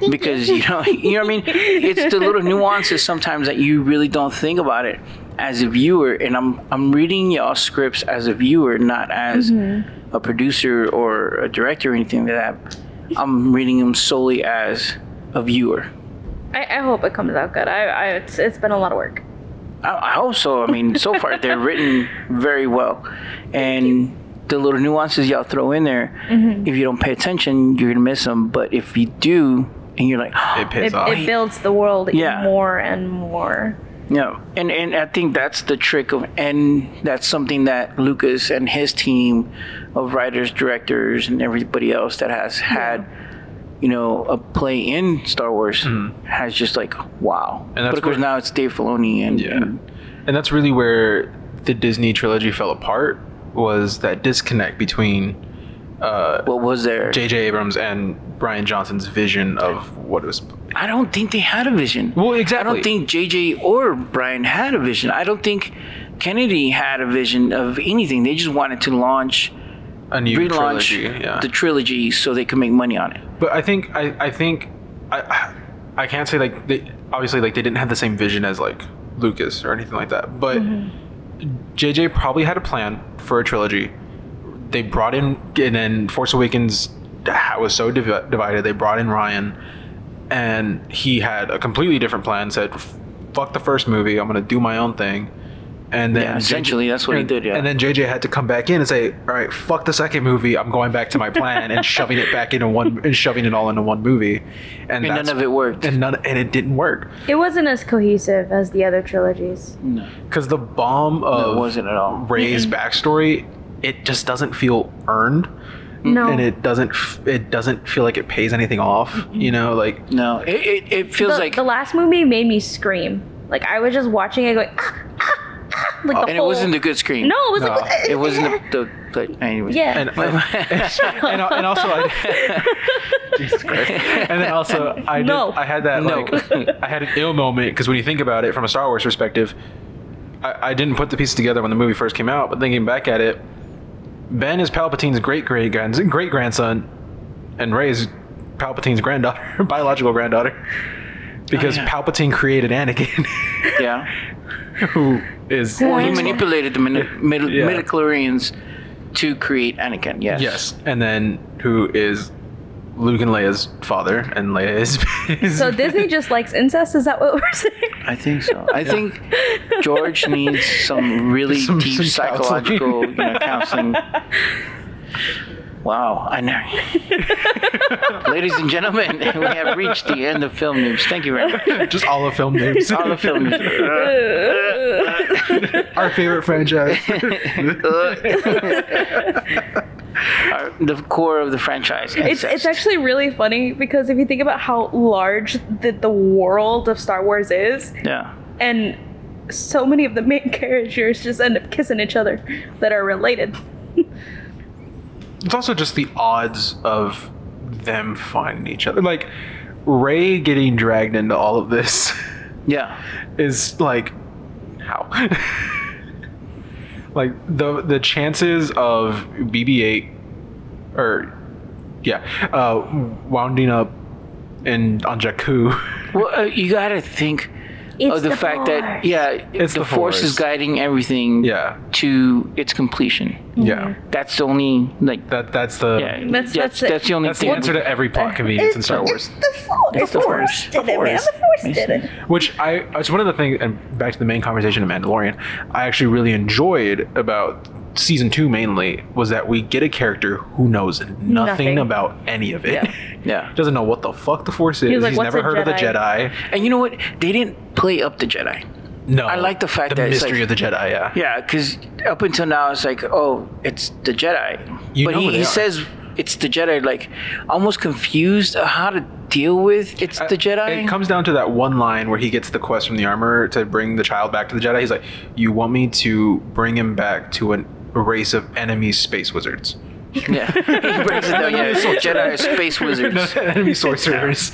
because you know *laughs* you know what i mean it's the little *laughs* nuances sometimes that you really don't think about it as a viewer and i'm i'm reading y'all scripts as a viewer not as mm-hmm. a producer or a director or anything like that i'm reading them solely as a viewer I, I hope it comes out good. I, I it's, it's been a lot of work. I, I hope so. I mean, so far *laughs* they're written very well, and the little nuances y'all throw in there, mm-hmm. if you don't pay attention, you're gonna miss them. But if you do, and you're like, it *gasps* pays It, off. it builds the world Yeah. more and more. Yeah, and and I think that's the trick of, and that's something that Lucas and his team of writers, directors, and everybody else that has had, you know, a play in Star Wars has just like wow. And that's but of course where- now it's Dave Filoni and, Yeah. and and that's really where the Disney trilogy fell apart. Was that disconnect between uh, what was there? J.J. Abrams and Rian Johnson's vision of what it was. I don't think they had a vision. Well, exactly. I don't think JJ or Brian had a vision. I don't think Kennedy had a vision of anything. They just wanted to launch, a new relaunch trilogy. Yeah. the trilogy so they could make money on it. But I think I, I think I I can't say like they obviously like they didn't have the same vision as like Lucas or anything like that. But mm-hmm. JJ probably had a plan for a trilogy. They brought in and then Force Awakens was so divi- divided. They brought in Rian, and he had a completely different plan. Said, "Fuck the first movie. I'm gonna do my own thing." And then Yeah, JJ essentially, that's what he did, yeah. And then JJ had to come back in and say, "All right, fuck the second movie. I'm going back to my plan and shoving it back into one and shoving it all into one movie." And, And none of it worked. And none and it didn't work It wasn't as cohesive as the other trilogies. No, because the bomb no of it wasn't at all. Rey's backstory, it just doesn't feel earned, No. and it doesn't it doesn't feel like it pays anything off. You know, like No, it, it, it feels the, like the last movie made me scream. Like I was just watching it going, ah, ah, ah. like the and it wasn't the good scream. No, it was No. like it wasn't the. the, *laughs* the anyways. Yeah. and, and, *laughs* and also I, *laughs* Jesus Christ. And then also I did, No. I had that No. like I had an ill moment because when you think about it from a Star Wars perspective, I, I didn't put the pieces together when the movie first came out, but thinking back at it, Ben is Palpatine's great great great grandson, and Rey is Palpatine's granddaughter, *laughs* biological granddaughter, because Oh, yeah. Palpatine created Anakin, *laughs* Yeah. *laughs* who is Well, He manipulated the midi- midi- Yeah. midichlorians to create Anakin. Yes. yes, and then who is Luke and Leia's father, and Leia is. is So Disney just likes incest. Is that what we're saying? I think so. I think George needs some really Some- deep some counseling. psychological you know, counseling. Wow, I know. *laughs* Ladies and gentlemen, we have reached the end of film news. Thank you very much. just all the film names. All the film news. *laughs* Our favorite franchise. *laughs* Our- the core of the franchise. It's it's actually really funny because if you think about how large the, the world of Star Wars is, yeah. and so many of the main *laughs* characters just end up kissing each other that are related. it's also just the odds of them finding each other. Like Rey getting dragged into all of this *laughs* Yeah. is like how? *laughs* like the the chances of BB-8 or yeah, uh, wounding up in on Jakku. Well, uh, you got to think It's of the, the fact that yeah, It's the, the force. is guiding everything yeah, to its completion. yeah. That's the only like That that's the yeah. That's- that's that's that's, the only that's the answer to every plot uh, convenience in Star Wars. the Force. It's the Force. did The it, man. Force. The Force did it. Which I it's one of the things, and back to the main conversation of Mandalorian, I actually really enjoyed about season two mainly was that we get a character who knows nothing, Nothing. about any of it. Yeah. *laughs* Yeah. Doesn't know what the fuck the Force is. He was like, He's "What's never a heard of the Jedi?" Jedi. And you know what? They didn't play up the Jedi. No, I like the fact the that it's mystery like- of the Jedi. Yeah, Yeah, because up until now it's like, oh, it's the Jedi. You but know he, who they he are. says it's the Jedi, like almost confused how to deal with it's the Jedi. Uh, It comes down to that one line where he gets the quest from the armor to bring the child back to the Jedi. He's like, "You want me to bring him back to an, a race of enemy space wizards." *laughs* yeah, he breaks it down. Yeah, it's Jedi are space *laughs* wizards. enemy sorcerers.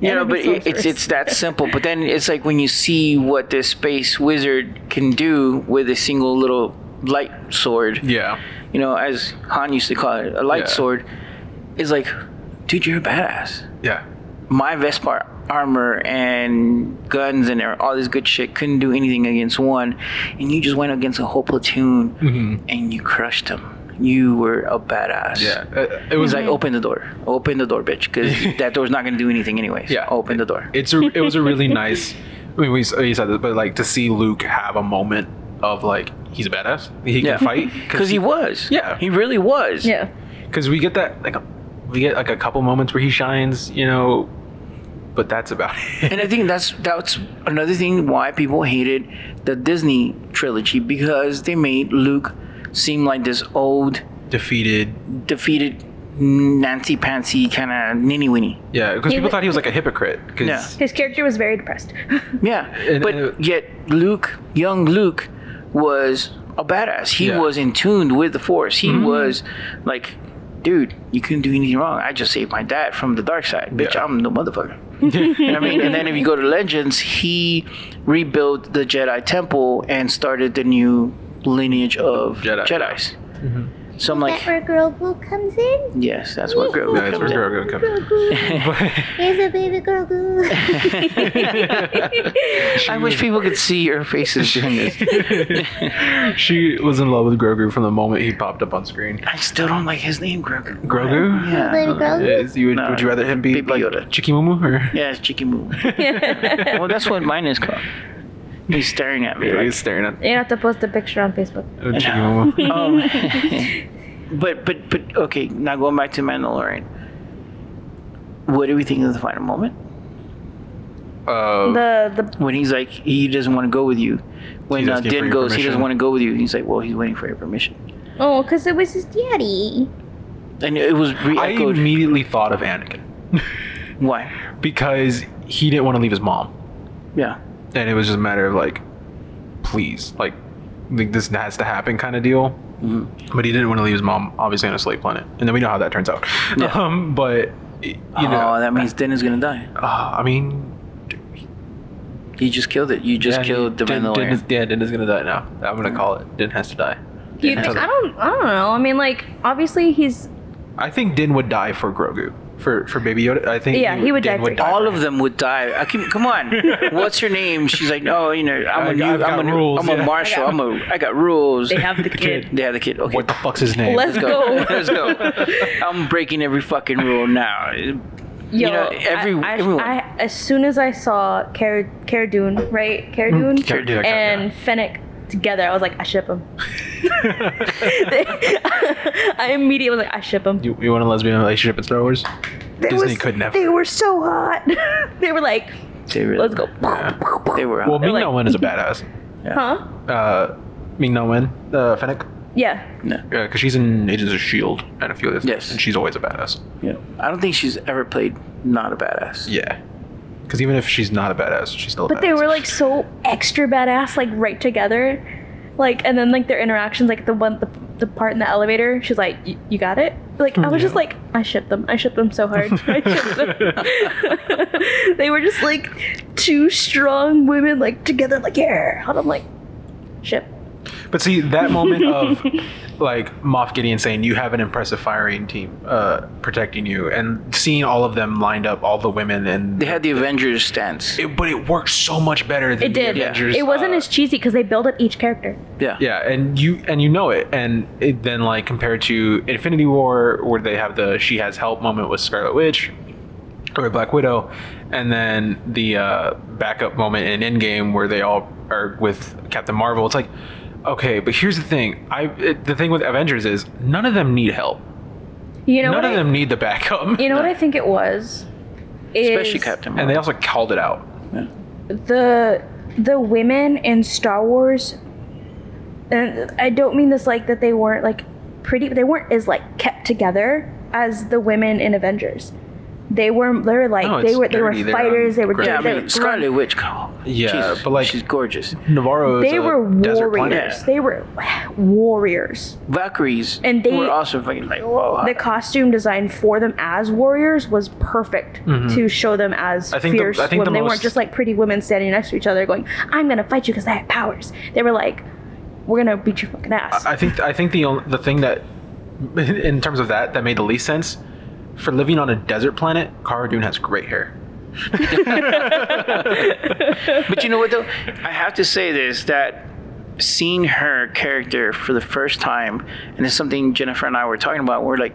You know, but it, it's it's that simple. But then it's like when you see what this space wizard can do with a single little light sword. Yeah. You know, as Han used to call it, a light Yeah. sword. Is like, dude, you're a badass. Yeah. my Beskar armor and guns and all this good shit couldn't do anything against one, and you just went against a whole platoon Mhm. and you crushed them. You were a badass. Yeah. Uh, it It was was like, open the door. Open the door, bitch, because *laughs* that door's not going to do anything anyways. Yeah. Open the door. it's a, it was a really nice. I mean, we you said this, but like to see Luke have a moment of like he's a badass. He Yeah. can fight Because he was. Yeah. He really was. Yeah. because we get that like a, we get like a couple moments where he shines, you know, but that's about it. *laughs* And I think that's that's another thing why people hated the Disney trilogy because they made Luke seem like this old, Defeated. defeated, Nancy Pantsy kind of ninny winny. Yeah, because people thought he was like a hypocrite. Because Yeah. His character was very depressed. *laughs* Yeah, And- but and- yet Luke, young Luke, was a badass. He Yeah. Mm-hmm. was in tune with the Force. He was like, dude, you couldn't do anything wrong. I just saved my dad from the dark side. Bitch, Yeah. I'm the motherfucker. You know what I mean? And then if you go to Legends, he rebuilt the Jedi Temple and started the new lineage of Jedi. Jedis. Mm-hmm. So I'm like, where Girl Grogu comes in? yes, that's what Grogu Yeah, it's comes where in. Grogu comes. Grogu. *laughs* Here's a baby Girl Grogu. *laughs* I wish people could see your faces during this. *laughs* she was in love with Grogu from the moment he popped up on screen. I still don't like his name, Grogu. Grogu? Yeah. baby Grogu. Is, you would, No, would you rather him be Baby like Yoda. Chikimumu or? Yeah, it's Chicky Moo. well, that's what mine is called. He's staring at me. Yeah, Like, he's staring at me. you have to post a picture on Facebook. Chikimumu. *laughs* um, but but but okay. Now going back to Mandalorian. What do we think of the final moment Uh, The the when he's like he doesn't want to go with you? When He's uh, Din your goes, he doesn't want to go with you. He's like, well, he's waiting for your permission. oh, because it was his Daddy. And it was I re-echoed. immediately thought of Anakin Why? *laughs* because he didn't want to leave his mom, Yeah. And it was just a matter of like, please, like, like this has to happen kind of deal. But he didn't want to leave his mom, obviously, on a slave planet, and then we know how that turns out. *laughs* Um, but you know, oh, that means Din is gonna die. uh, I mean, You just killed it. You just yeah, killed the Din, Din is, yeah, Din is gonna die now. I'm gonna call it. Din has to die. You think, I don't. I don't know. I mean, like obviously he's. I think Din would die for Grogu. For for Baby Yoda, I think Yeah, he would Din die for- All of them would die. Uh, I keep, come on, *laughs* what's your name? She's like, no, you know, I'm I, a new, I've I'm a, rules, I'm a marshal. I I'm a, I got rules. They have *laughs* the kid. They have the kid. Okay, What the fuck's his name? Let's go. *laughs* Let's go. I'm breaking every fucking rule now. Yo, you know, every I, I, everyone. I, as soon as I saw Cara, Cara Dune, right? Cara hmm, Dune Cara Dune, yeah, and Fennec together, I was like, I ship them. *laughs* *laughs* I immediately was like, I ship them. you, you want a lesbian relationship in Star Wars? Disney could never. They were so hot. *laughs* they were like, they really let's go. Yeah. They were. Well, They're Ming Na like- Wen is a badass. Huh? Uh, Ming Na Wen, uh, Fennec, Yeah. no. because she's in Agents of Shield and a few other things, Yes. and she's always a badass. Yeah. I don't think she's ever played not a badass. Yeah, because even if she's not a badass, she's still. A But they were like so extra badass, like right together. Like, and then like their interactions, like the one, the, the part in the elevator, she's like, "You- got it? Like, I was just like, I ship them. I ship them so hard. *laughs* I them. *laughs* they were just like two strong women, like together, like, yeah. And I'm like, ship. But see that moment of *laughs* like Moff Gideon saying you have an impressive firing team uh, protecting you, and seeing all of them lined up, all the women, and They had the Avengers stance. it, but it worked so much better than It did. the Avengers. it wasn't uh, as cheesy because they build up each character. yeah. Yeah, and you and you know it, and it then like compared to Infinity War, where they have the she has help moment with Scarlet Witch or Black Widow, and then the uh, backup moment in Endgame where they all are with Captain Marvel. It's like, okay, but here's the thing. I it, the thing with Avengers is none of them need help. You know none what? of I, them need the backup. you know what I *laughs* think it was. Is Especially Captain Marvel. and they also called it out. the the women in Star Wars, and I don't mean this like that they weren't like pretty, they weren't as like kept together as the women in Avengers. They were they were like No, they it's were they were dirty. They're, fighters. um, They were great. Yeah, I they mean, were Scarlet Witch. Oh, Yeah, Jesus, but, like- she's gorgeous. Navarro. Is They a were desert warriors. They were warriors. Valkyries. And they- were also fucking like whoa. The costume design for them as warriors was perfect to show them as Mm-hmm. I think the- fierce I think the women. they weren't just like pretty women standing next to each other going, "I'm gonna fight you because I have powers." They were like, "We're gonna beat your fucking ass." I think I think the only, the thing that *laughs* in terms of that that made the least sense for living on a desert planet, Cara Dune has great hair. *laughs* But you know what though? I have to say this that seeing her character for the first time, and it's something Jennifer and I were talking about. We're like,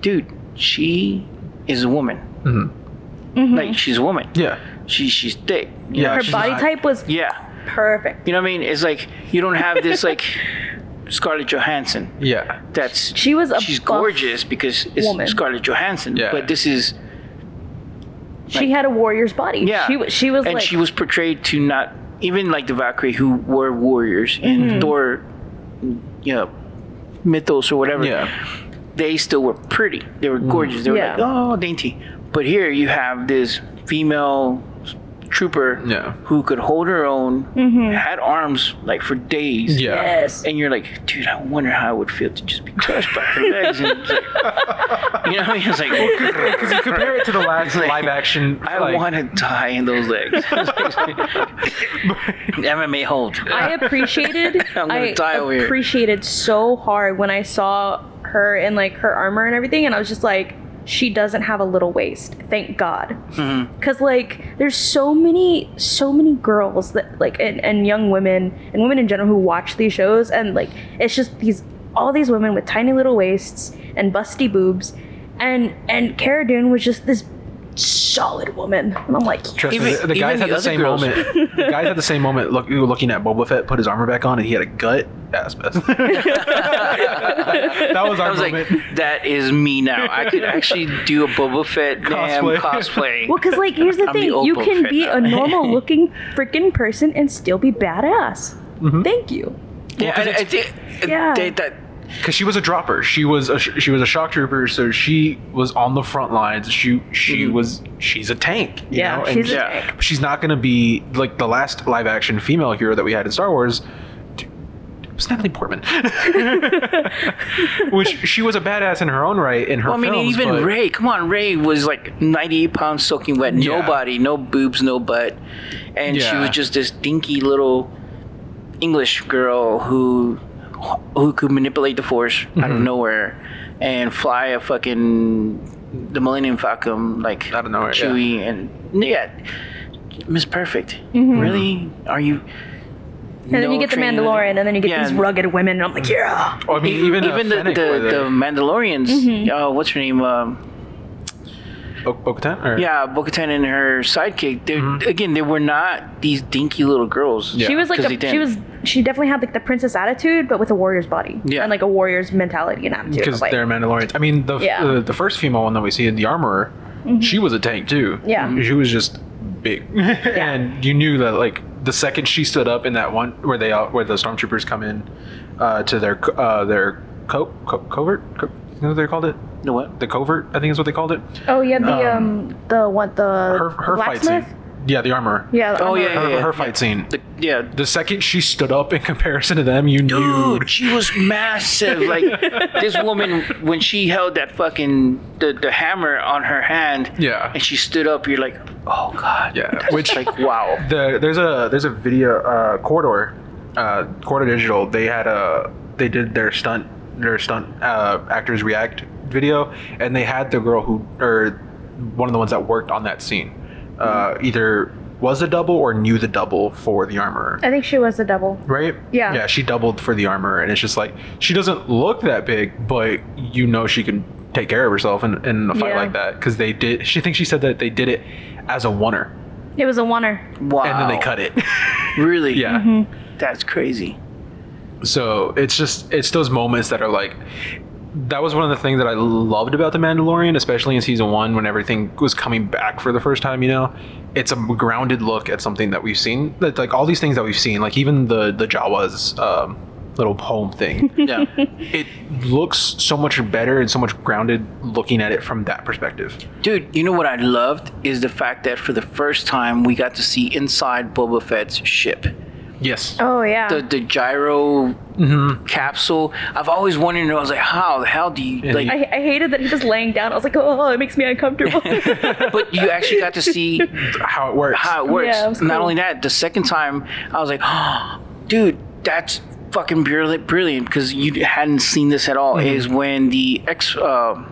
dude, she is a woman. Mm-hmm. Like she's a woman. Yeah. She she's thick. you Yeah, know? Her she's body not- type was Yeah. perfect. You know what I mean? It's like you don't have this like *laughs* Scarlett Johansson. Yeah. That's She was a she's buff gorgeous because it's woman. Scarlett Johansson. Yeah. But this is She had a warrior's body. yeah. She was. She was and like. she was portrayed to not even like the Valkyrie who were warriors Mm-hmm. in Thor, you know, mythos or whatever. Yeah. They still were pretty. They were gorgeous. They were Yeah. like oh dainty. But here you have this female trooper Yeah. who could hold her own, Mm-hmm. had arms like for days. Yeah. yes. And you're like, dude, I wonder how it would feel to just be crushed by her legs. And like, *laughs* you know what I mean? It's like, Because you compare it to the last Like, live action. I like, want to die in those legs. *laughs* *laughs* MMA hold. I appreciated. I'm gonna I die over here. appreciated so hard when I saw her in like her armor and everything, and I was just like, she doesn't have a little waist. Thank God. Mm-hmm. Because like, there's so many, so many girls that like, and, and young women and women in general who watch these shows, and like, it's just these all these women with tiny little waists and busty boobs, and and Cara Dune was just this solid woman, and I'm like, Trust me, the, the guys even had the the, same girls. moment. The guys had the same moment. Look, looking at Boba Fett put his armor back on, and he had a gut. That's best. *laughs* that was our I was moment. like, that is me now. I could actually do a Boba Fett damn Cosplay. cosplay. Well, because like here's the I'm the thing, old you Boba can Fett be now. a normal *laughs* looking freaking person and still be badass. Mm-hmm. Thank you. yeah, I, I think Yeah. they- that because she was a dropper. She was a she was a shock trooper, so she was on the front lines. She she mm-hmm. was she's a tank. you Yeah, know? and she's a she- tank. She's not gonna be like the last live action female hero that we had in Star Wars. d- was Natalie Portman, *laughs* which she was a badass in her own right in her Well, I mean, films. even but- Rey. Come on, Rey was like 98 pounds soaking wet. Yeah. Nobody, no boobs, no butt, and she was just this dinky little English girl who who could manipulate the force out of Mhm. nowhere and fly a fucking the Millennium Falcon like Out of nowhere, yeah. Chewie and yeah, Miss Perfect. Mhm. Really? Are you? And then you get the Mandalorian, and then you get Yeah. these rugged women, and I'm like, yeah. Oh, I mean, even even the the, the Mandalorians. Mhm. Uh, what's her name? Um, Bo- Bo-Katan? Or? Yeah, Bo-Katan and her sidekick. They're, Mhm. Again, they were not these dinky little girls. Yeah. She was like a, she was, she definitely had like the princess attitude, but with a warrior's body. Yeah. And like a warrior's mentality and attitude. because like, they're Mandalorians. I mean, the, Yeah. the the first female one that we see in the armorer, she was a tank too. Yeah. she was just big, *laughs* and you knew that like the second she stood up in that one where they out where the stormtroopers come in uh, to their uh, their co- co- covert, co- you know what they called it? The what? The covert, I think is what they called it. oh yeah, the um, um, the what the Her her fight scene. Yeah, the armor. Yeah. the Oh, armor. yeah, Her, yeah, her yeah. fight scene. The, yeah. The second she stood up in *laughs* comparison to them, you knew. Dude, she was massive. Like *laughs* this woman, when she held that fucking the, the hammer on her hand, Yeah. and she stood up, you're like, oh god, Yeah, That's which- like wow. *laughs* the there's a there's a video uh corridor uh corridor digital they had a they did their stunt their stunt uh actors react video and they had the girl who or one of the ones that worked on that scene uh either was a double or knew the double for the armor I think she was a double. right Yeah. yeah she doubled for the armor and it's just like she doesn't look that big but you know she can take care of herself in, in a fight Yeah. like that because they did she thinks she said that they did it as a oneer It was a oneer. Wow. and then they cut it Really? *laughs* yeah Mm-hmm. That's crazy. So it's just it's those moments that are like that was one of the things that I loved about the Mandalorian, especially in season one when everything was coming back for the first time. You know, it's a grounded look at something that we've seen, that like all these things that we've seen, like even the the Jawas um, little home thing. *laughs* Yeah. it looks so much better and so much grounded looking at it from that perspective. Dude, you know what I loved is the fact that for the first time we got to see inside Boba Fett's ship. Yes. Oh yeah. The the gyro hmm capsule. I've always wondered. I was like, how the hell do you And like? I, I hated that he was laying down. I was like, oh, it makes me uncomfortable. *laughs* but you actually got to see *laughs* How it works. how it works. Yeah, it was Not only that, the second time I was like, oh, *gasps* dude, that's fucking brilliant, brilliant because you hadn't seen this at all. Mm-hmm. Is when the X, uh,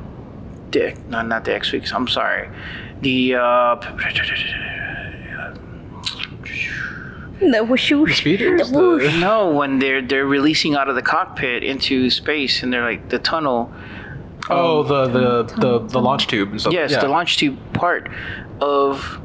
the no, not the X Wings. I'm sorry, the uh, the whoosh Speeders? The whoosh. The- no, when they're they're releasing out of the cockpit into space and they're like the tunnel. oh, oh the the, the the launch tube and stuff. Yes, yeah. the launch tube part of.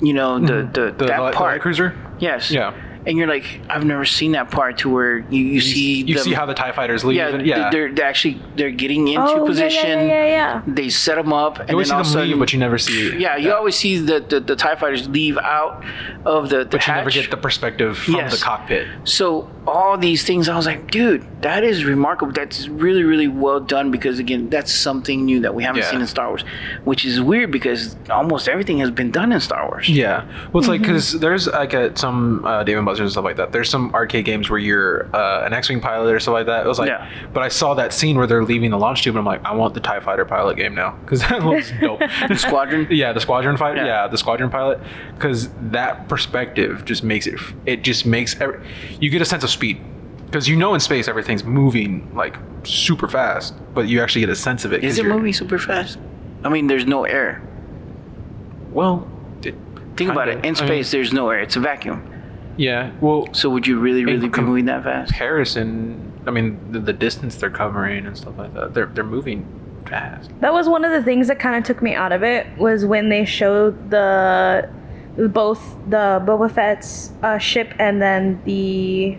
You know the mm-hmm. the, the, that light- the part. light cruiser. Yes. Yeah. And you're like, I've never seen that part to where you, you, see you them- see how the Tie Fighters leave. yeah, and- yeah. They're, they're actually they're getting into Oh, position. Yeah, yeah, yeah, yeah. They set them up, and you always see then all them sudden, leave, but you never see. yeah, you always see the, the the Tie fighters leave out of the the but you never get the perspective from Yes. the cockpit. so all these things, I was like, dude, that is remarkable. That's really really well done because again, that's something new that we haven't Yeah. seen in Star Wars, which is weird because almost everything has been done in Star Wars. Yeah, well, it's like because there's like at some uh, Dave and and stuff like that. There's some arcade games where you're uh, an X-wing pilot or stuff like that. It was like, Yeah. but I saw that scene where they're leaving the launch tube, and I'm like, I want the Tie Fighter pilot game now because that *laughs* looks dope. The squadron. yeah, the squadron fighter. Yeah. Yeah, the squadron pilot, because that perspective just makes it. It just makes every, you get a sense of speed. Because you know in space everything's moving like super fast, but you actually get a sense of it. Is it you're- moving super fast? I mean, there's no air. Well, it, Think about it. kinda. In I mean, space, there's no air. It's a vacuum. Yeah. Well, So would you really, really be moving that fast? comparison, I mean, the, the distance they're covering and stuff like that, they're they're moving fast. That was one of the things that kind of took me out of it was when they showed the both the Boba Fett's uh, ship and then the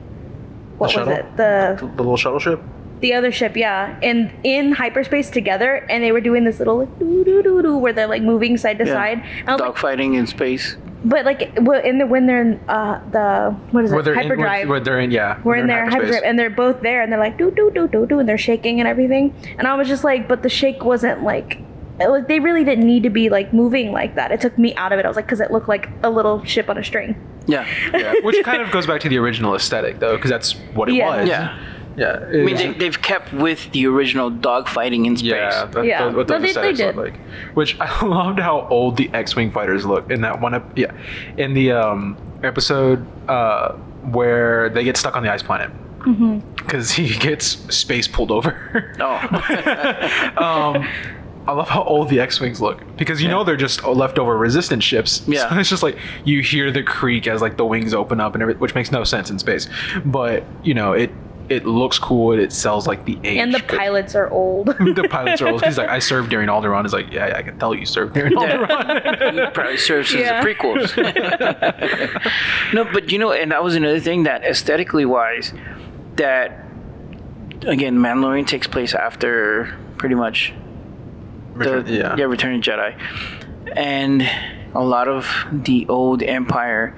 what was shuttle? it the The, the little shuttle ship. the other ship yeah and in hyperspace together and they were doing this little like doo doo doo doo where they're like moving side to Yeah. side and I was like, Dogfighting in space. But like well, in the when they're in uh the what is it Where they're in, hyperdrive where, where they're in, yeah. we're in they're there hyperspace. hyperdrive and they're both there and they're like doo doo doo doo doo and they're shaking and everything and I was just like but the shake wasn't like like they really didn't need to be like moving like that it took me out of it I was like because it looked like a little ship on a string Yeah. yeah, which kind of goes back to the original aesthetic though, because that's what it Yeah. was. Yeah. Yeah. I mean, they, they've kept with the original dogfighting in space. Yeah, that, Yeah. that- what No, those they- they did. like. Which *laughs* I loved how old the X-wing fighters look in that one. ep- Yeah, in the um, episode uh, where they get stuck on the ice planet because he *laughs* gets space pulled over. *laughs* Oh. um, I love how old the X-wings look because you know they're just leftover resistance ships. Yeah. so it's just like you hear the creak as like the wings open up and everything, which makes no sense in space. But you know it. It looks cool. and It sells like the age. And the pilots are old. *laughs* the pilots are old. He's like, *laughs* I served during Alderaan. He's like, yeah, yeah, I can tell you served during *laughs* Alderaan. Probably serves as Yeah. the prequels. no, but you know, and that was another thing that aesthetically wise, that again, Mandalorian takes place after pretty much the yeah. yeah Return of Jedi, and a lot of the old Empire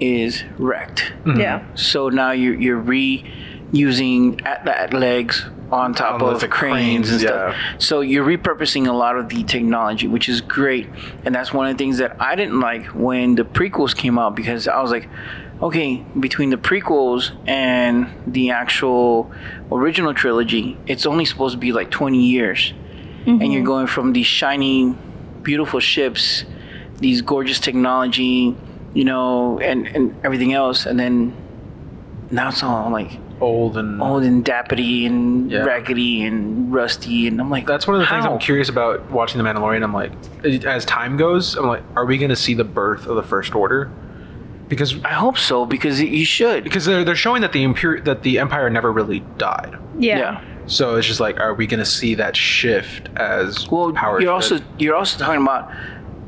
is wrecked. Mm-hmm. yeah. So now you're you're reusing AT-AT legs on top On of the cranes, and cranes, stuff. So you're repurposing a lot of the technology, which is great. And that's one of the things that I didn't like when the prequels came out because I was like, okay, between the prequels and the actual original trilogy, it's only supposed to be like 20 years. And you're mm-hmm. going from these shiny, beautiful ships, these gorgeous technology, you know, and, and everything else. And then now it's all like Old and old and dappity and Yeah. raggedy and rusty. And I'm like, that's one of the things? I'm curious about watching The Mandalorian. I'm like, as time goes, I'm like, are we going to see the birth of the First Order? Because I hope so because you should. because they're they're showing that the imperial that the Empire never really died. Yeah. Yeah. So it's just like, are we going to see that shift as Well, power? you're also you're also talking about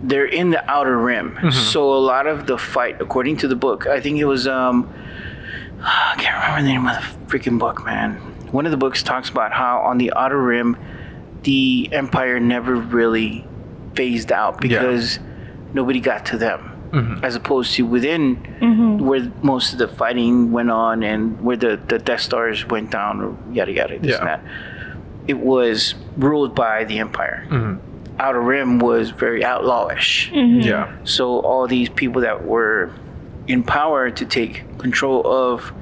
they're in the outer rim, Mm-hmm. so a lot of the fight, according to the book, I think it was um, *sighs* I can't remember the name of the freaking book, man. One of the books talks about how on the outer rim, the empire never really phased out because nobody got to them. Mhm. As opposed to within, where most of the fighting went on and where the, the Death Stars went down, or yada yada, this Yeah. and that. It was ruled by the Empire. Mhm. Outer Rim was very outlawish. yeah, So all these people that were in power to take control of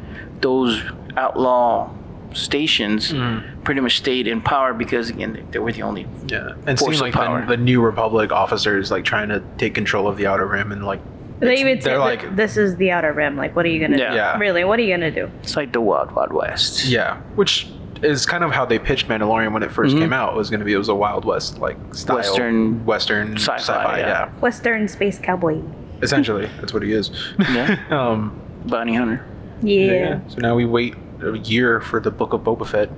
those outlaw stations mm. pretty much stayed in power because again they- they were the only yeah, and Force seems of like power. the, the New Republic officers like trying to take control of the Outer Rim and like They it's- even say they're like, like this is the outer rim. Like, what are you gonna Yeah. do? Yeah. Really, what are you gonna do? it's like the wild wild west Yeah, which is kind of how they pitched Mandalorian when it 1st mm-hmm. came out. It was going to be it was a Wild West like style Western- Western sci-fi, sci-fi. yeah. yeah. Western space cowboy. Essentially that's what he is. Yeah. *laughs* um, bounty hunter Yeah. So now we wait a year for the Book of Boba Fett.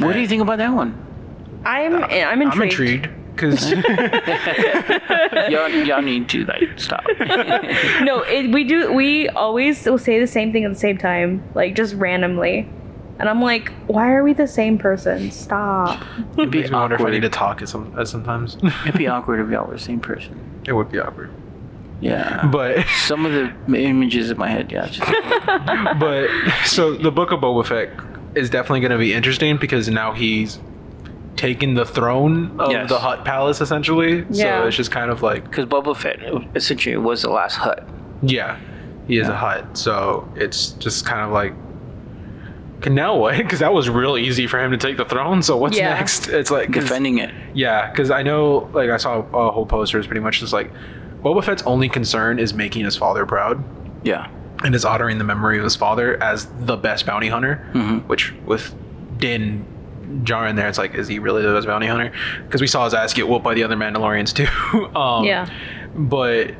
what do you think about that one I'm I'm intrigued. I'm intrigued because *laughs* *laughs* y'all, y'all need to like stop no, it, we do. We always will say the same thing at the same time, like just randomly. And I'm like, why are we the same person? Stop. It'd be makes me wonder if I awkward. need to talk at some at sometimes. it'd be awkward if y'all were the same person it would be awkward, yeah but *laughs* some of the images in my head yeah just, *laughs* but so the Book of Boba Fett is definitely going to be interesting because now he's taken the throne of Yes. the Hutt Palace essentially. Yeah. So it's just kind of like because Boba Fett essentially was the last Hutt Yeah, he is Yeah. a Hutt, so it's just kind of like. Okay, now what? *laughs* Because that was real easy for him to take the throne. So what's Yeah. next? It's like defending it Yeah, because I know, like, I saw a whole poster. It's pretty much just like Boba Fett's only concern is making his father proud yeah and is honoring the memory of his father as the best bounty hunter. Mhm. Which with Din Djarin in there, it's like, is he really the best bounty hunter? Because we saw his ass get whooped by the other Mandalorians too. *laughs* um, Yeah. But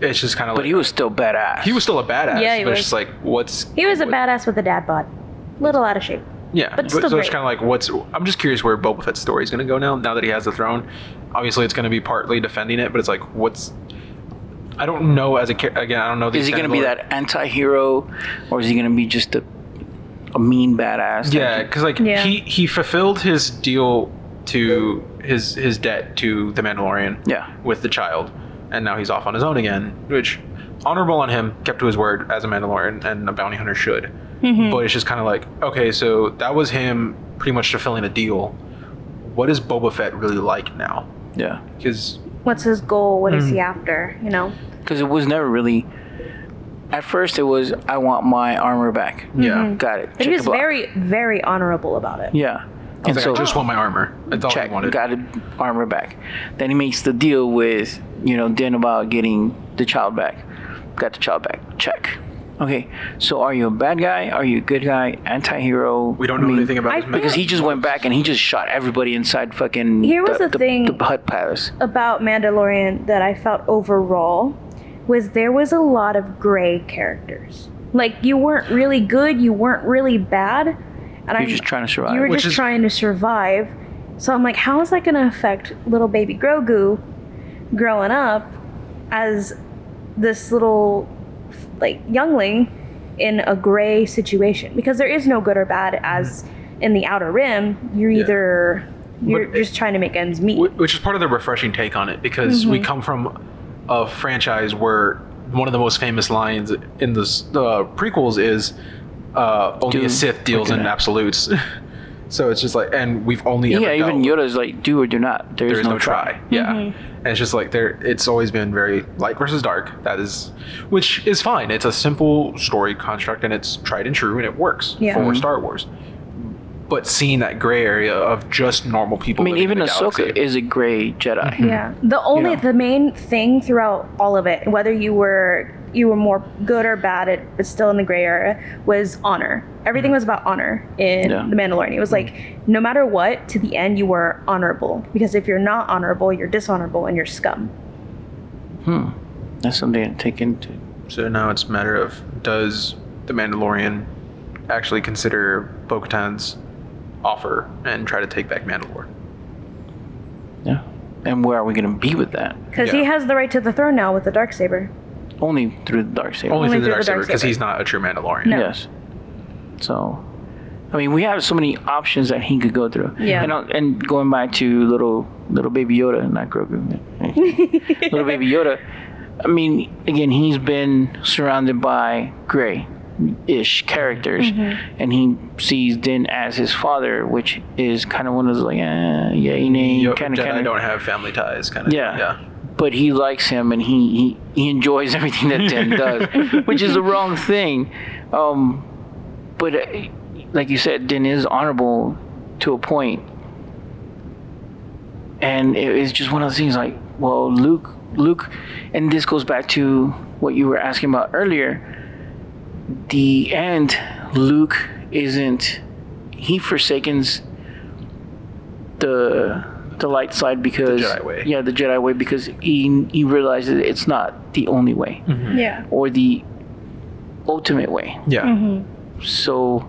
it's just kind of like but he was still badass he was still a badass. Yeah, he but was. it's just like, what's He was a what- badass with a dad bod. Little out of shape. Yeah, but but, still so it's kind of like, what's? I'm just curious where Boba Fett's story is going to go now. Now that he has the throne, obviously it's going to be partly defending it, but it's like, what's? I don't know. As a cha- again, I don't know. The is he going to be that anti-hero or is he going to be just a, a mean badass. Yeah, because like Yeah. he he fulfilled his deal to his his debt to the Mandalorian. Yeah. With the child, and now he's off on his own again, which honorable on him. Kept to his word as a Mandalorian and a bounty hunter should. Mm-hmm. But it's just kind of like, okay, so that was him pretty much fulfilling a deal. What is Boba Fett really like now? yeah Because What's his goal? What is Mm. he after? You know? because it was never really At first, it was I want my armor back. Yeah. Got it. And Check he was very, very honorable about it. yeah. I And like, so I just want my armor. That's all check, I wanted. got it, armor back. Then he makes the deal with you know Din about getting the child back. Got the child back. Check. Okay, so are you a bad guy? Are you a good guy? Anti-hero? We don't I know mean, anything about I his feel- because he just went back and he just shot everybody inside fucking. Here was the thing- the Hutt Palace. About Mandalorian that I felt overall was there was a lot of gray characters. Like you weren't really good, you weren't really bad, and You're I just trying to survive. you were Which just is- trying to survive. So I'm like, how is that going to affect little baby Grogu growing up as this little like youngling in a gray situation? Because there is no good or bad as in the outer rim. You're Yeah. either you're But- just trying to make ends meet. Which is part of the refreshing take on it because we Mm-hmm. come from a franchise where one of the most famous lines in the uh, prequels is uh, only Do a Sith deals in absolutes. *laughs* so it's just like, and we've only ever yeah, even dealt- Yoda's like, do or do not. There is there is no, no try. Yeah, and it's just like there. It's always been very light versus dark. That is, which is fine. It's a simple story construct, and it's tried and true, and it works Yeah. for Mhm. Star Wars. But seeing that gray area of just normal people. I mean, even in the Ahsoka galaxy. is a gray Jedi. Yeah. The only Yeah. the main thing throughout all of it, whether you were you were more good or bad at but still in the gray area, was honor. Everything was about honor in Yeah. The Mandalorian. It was like no matter what, to the end you were honorable. Because if you're not honorable, you're dishonorable and you're scum. Hmm. That's something to take into. So now it's a matter of does the Mandalorian actually consider Bo-Katan's offer and try to take back Mandalore? Yeah. And where are we going to be with that? Because he has the right to the throne now with the dark saber. Only through the dark saber. Only, Only through the through dark the saber because he's not a true Mandalorian. No. Yes. So, I mean, we have so many options that he could go through. Yeah. And, and going back to little little baby Yoda, not Grogu, *laughs* little baby Yoda. I mean, again, he's been surrounded by gray-ish characters, and he sees Din as his father, which is kind of one of those like, eh, yeah, Yo- kind of, Jedi kind of. don't have family ties, kind of. Yeah. yeah. But he likes him and he, he, he enjoys *laughs* everything that Din *laughs* does, which is the wrong thing. Um, but uh, like you said, Din is honorable to a point, and it, it's just one of those things. Like, well, Luke, Luke, and this goes back to what you were asking about earlier. The end, Luke isn't. He forsakens the the light side because Jedi way. yeah, the Jedi way because he he realizes it's not the only way mm-hmm. Yeah. or the ultimate way. Yeah. Mm-hmm. So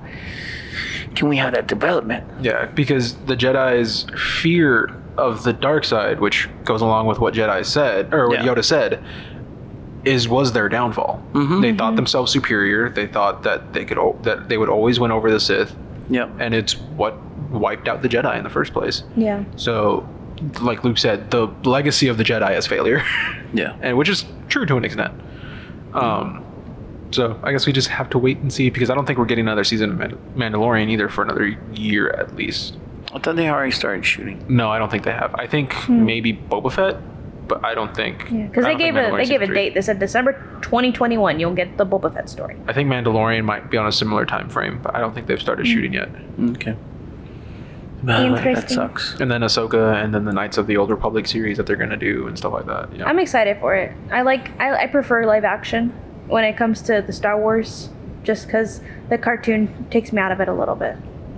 can we have that development? Yeah, because the Jedi's fear of the dark side, which goes along with what Jedi said or what Yeah. Yoda said, is was their downfall. Mhm. They thought mm-hmm. themselves superior. They thought that they could that they would always win over the Sith, Yeah, and it's what wiped out the Jedi in the first place. Yeah. So, like Luke said, the legacy of the Jedi is failure, *laughs* Yeah. and which is true to an extent. Um, so I guess we just have to wait and see because I don't think we're getting another season of Mand- Mandalorian either for another year at least. I thought they already started shooting. No, I don't think they have. I think maybe Boba Fett, but I don't think. Yeah. Because they gave a they gave a three. date. They said December 2021. You'll get the Boba Fett story. I think Mandalorian might be on a similar time frame, but I don't think they've started shooting yet. Okay. That Interesting. sucks. And then Ahsoka, and then the Knights of the Old Republic series that they're gonna do and stuff like that. Yeah. I'm excited for it. I like I, I prefer live action when it comes to the Star Wars, just because the cartoon takes me out of it a little bit.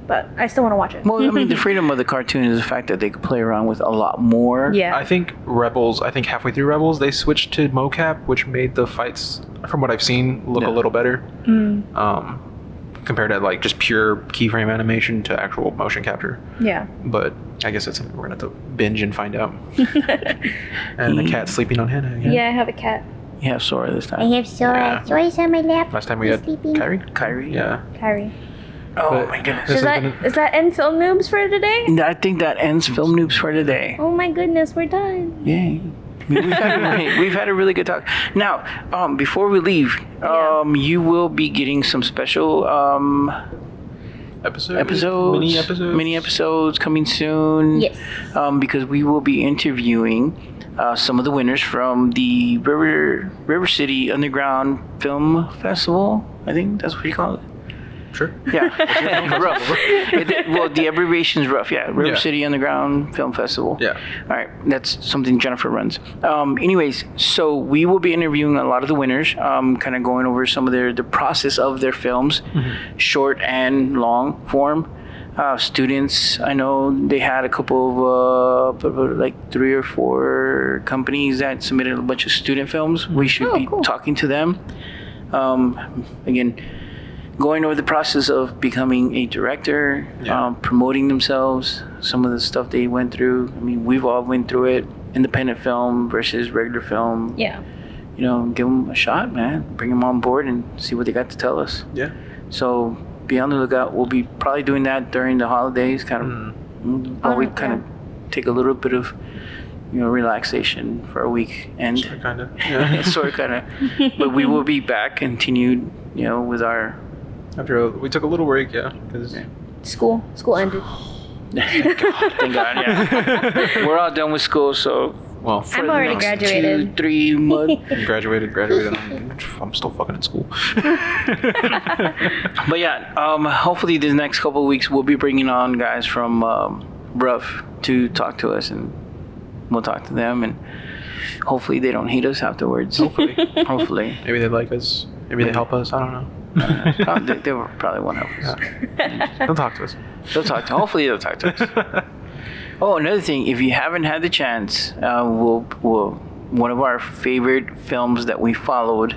But I still want to watch it. Well, I mean, the *laughs* freedom of the cartoon is the fact that they could play around with a lot more. yeah. I think Rebels. I think halfway through Rebels, they switched to mocap, which made the fights, from what I've seen, look Yeah. a little better. Mm, Um, compared to like just pure keyframe animation to actual motion capture. yeah. But I guess that's something we're gonna have to binge and find out. *laughs* and the cat sleeping on Hannah. Again. Yeah, I have a cat. You have Sora this time. I have Sora. Yeah. Sora's on my lap. Last time we He's had sleeping. Kyrie. Kyrie. Yeah. Kyrie. Oh But my goodness. Is has that been is that end film noobs for today? I think that ends film noobs for today. Oh my goodness, we're done. Yay. We- We've had, *laughs* we've had a really good talk. Now, um, before we leave, Yeah. um, you will be getting some special um, episode, episodes, mini episodes, mini episodes coming soon. Yes. Um, because we will be interviewing uh, some of the winners from the River River City Underground Film Festival. I think that's what you call it. Sure. Yeah, rough. *laughs* It- well, the abbreviation is rough. Yeah, River Yeah. City Underground Film Festival. Yeah. All right, that's something Jennifer runs. Um, anyways, so we will be interviewing a lot of the winners, um, kind of going over some of their the process of their films, short and long form. Uh, students, I know they had a couple of uh, like three or four companies that submitted a bunch of student films. We should Oh, be cool. talking to them. Um, again, going over the process of becoming a director, Yeah. um, promoting themselves, some of the stuff they went through. I mean, we've all went through it. Independent film versus regular film. Yeah. You know, give them a shot, man. Bring them on board and see what they got to tell us. Yeah. So be on the lookout. We'll be probably doing that during the holidays, kind of. Mm. While we kind of take a little bit of, you know, relaxation for a week and Kind of. *laughs* Yeah. sort of kind of. But we will be back, continued, you know, with our After a, we took a little break, yeah, because Yeah. School. School ended. *sighs* *laughs* Thank God, yeah. *laughs* We're all done with school, so well, for I'm already graduated. Two, three months. *laughs* graduated, graduated. I'm, I'm still fucking in school. but yeah, um, hopefully the next couple of weeks we'll be bringing on guys from um, Rough to talk to us, and we'll talk to them, and hopefully they don't hate us afterwards. Hopefully. hopefully, Maybe they like us. Maybe they help us. I don't know. Uh, they, they probably won't help us. Don't talk to us. They'll talk to. Hopefully they'll talk to us. *laughs* Oh, another thing, if you haven't had the chance, uh, we'll, we'll, one of our favorite films that we followed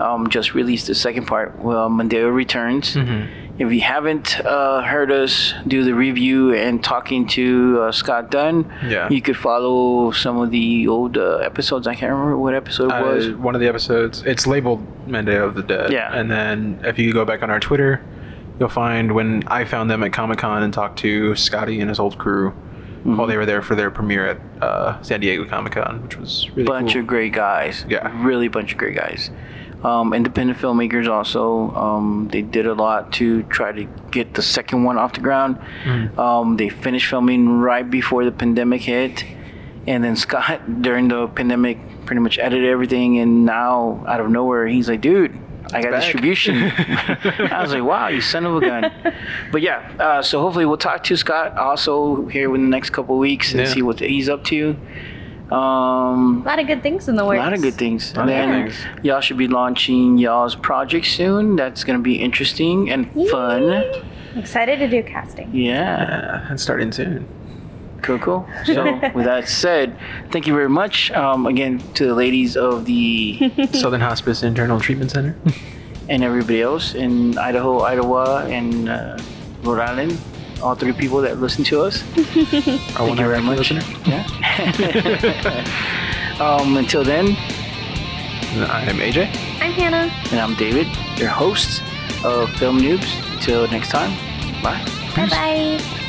um, just released the second part, well, Mondeo Returns. Mm-hmm. If you haven't uh, heard us do the review and talking to uh, Scott Dunn, Yeah. you could follow some of the old uh, episodes. I can't remember what episode it was. Uh, one of the episodes. It's labeled Monday of the Dead. Yeah. And then if you go back on our Twitter, you'll find when I found them at Comic Con and talked to Scotty and his old crew Mm-hmm. while they were there for their premiere at uh, San Diego Comic Con, which was really bunch cool. of great guys. Yeah. Really bunch of great guys. Um, independent filmmakers also. Um, they did a lot to try to get the second one off the ground. Mm. Um, they finished filming right before the pandemic hit. And then Scott, *laughs* during the pandemic, pretty much edited everything. And now, out of nowhere, he's like, dude, I got back." distribution. *laughs* I was like, wow, you son of a gun. But yeah, uh, so hopefully we'll talk to Scott also here in the next couple of weeks and Yeah. see what he's up to. Um, A lot of good things in the a lot of good things. And then things. y'all should be launching y'all's project soon. That's gonna be interesting and fun. Excited to do casting. Yeah, Yeah, it's starting soon. cool, cool. So with that said, thank you very much um, again to the ladies of the *laughs* Southern Hospice Internal Treatment Center. and everybody else in Idaho, Iowa, and uh, Rhode Island. All three people that listen to us. *laughs* Our Thank one you very much. listener. Yeah. *laughs* um, until then, I'm AJ. I'm Hannah. and I'm David, your host of Film Noobs. Until next time, bye. Bye bye.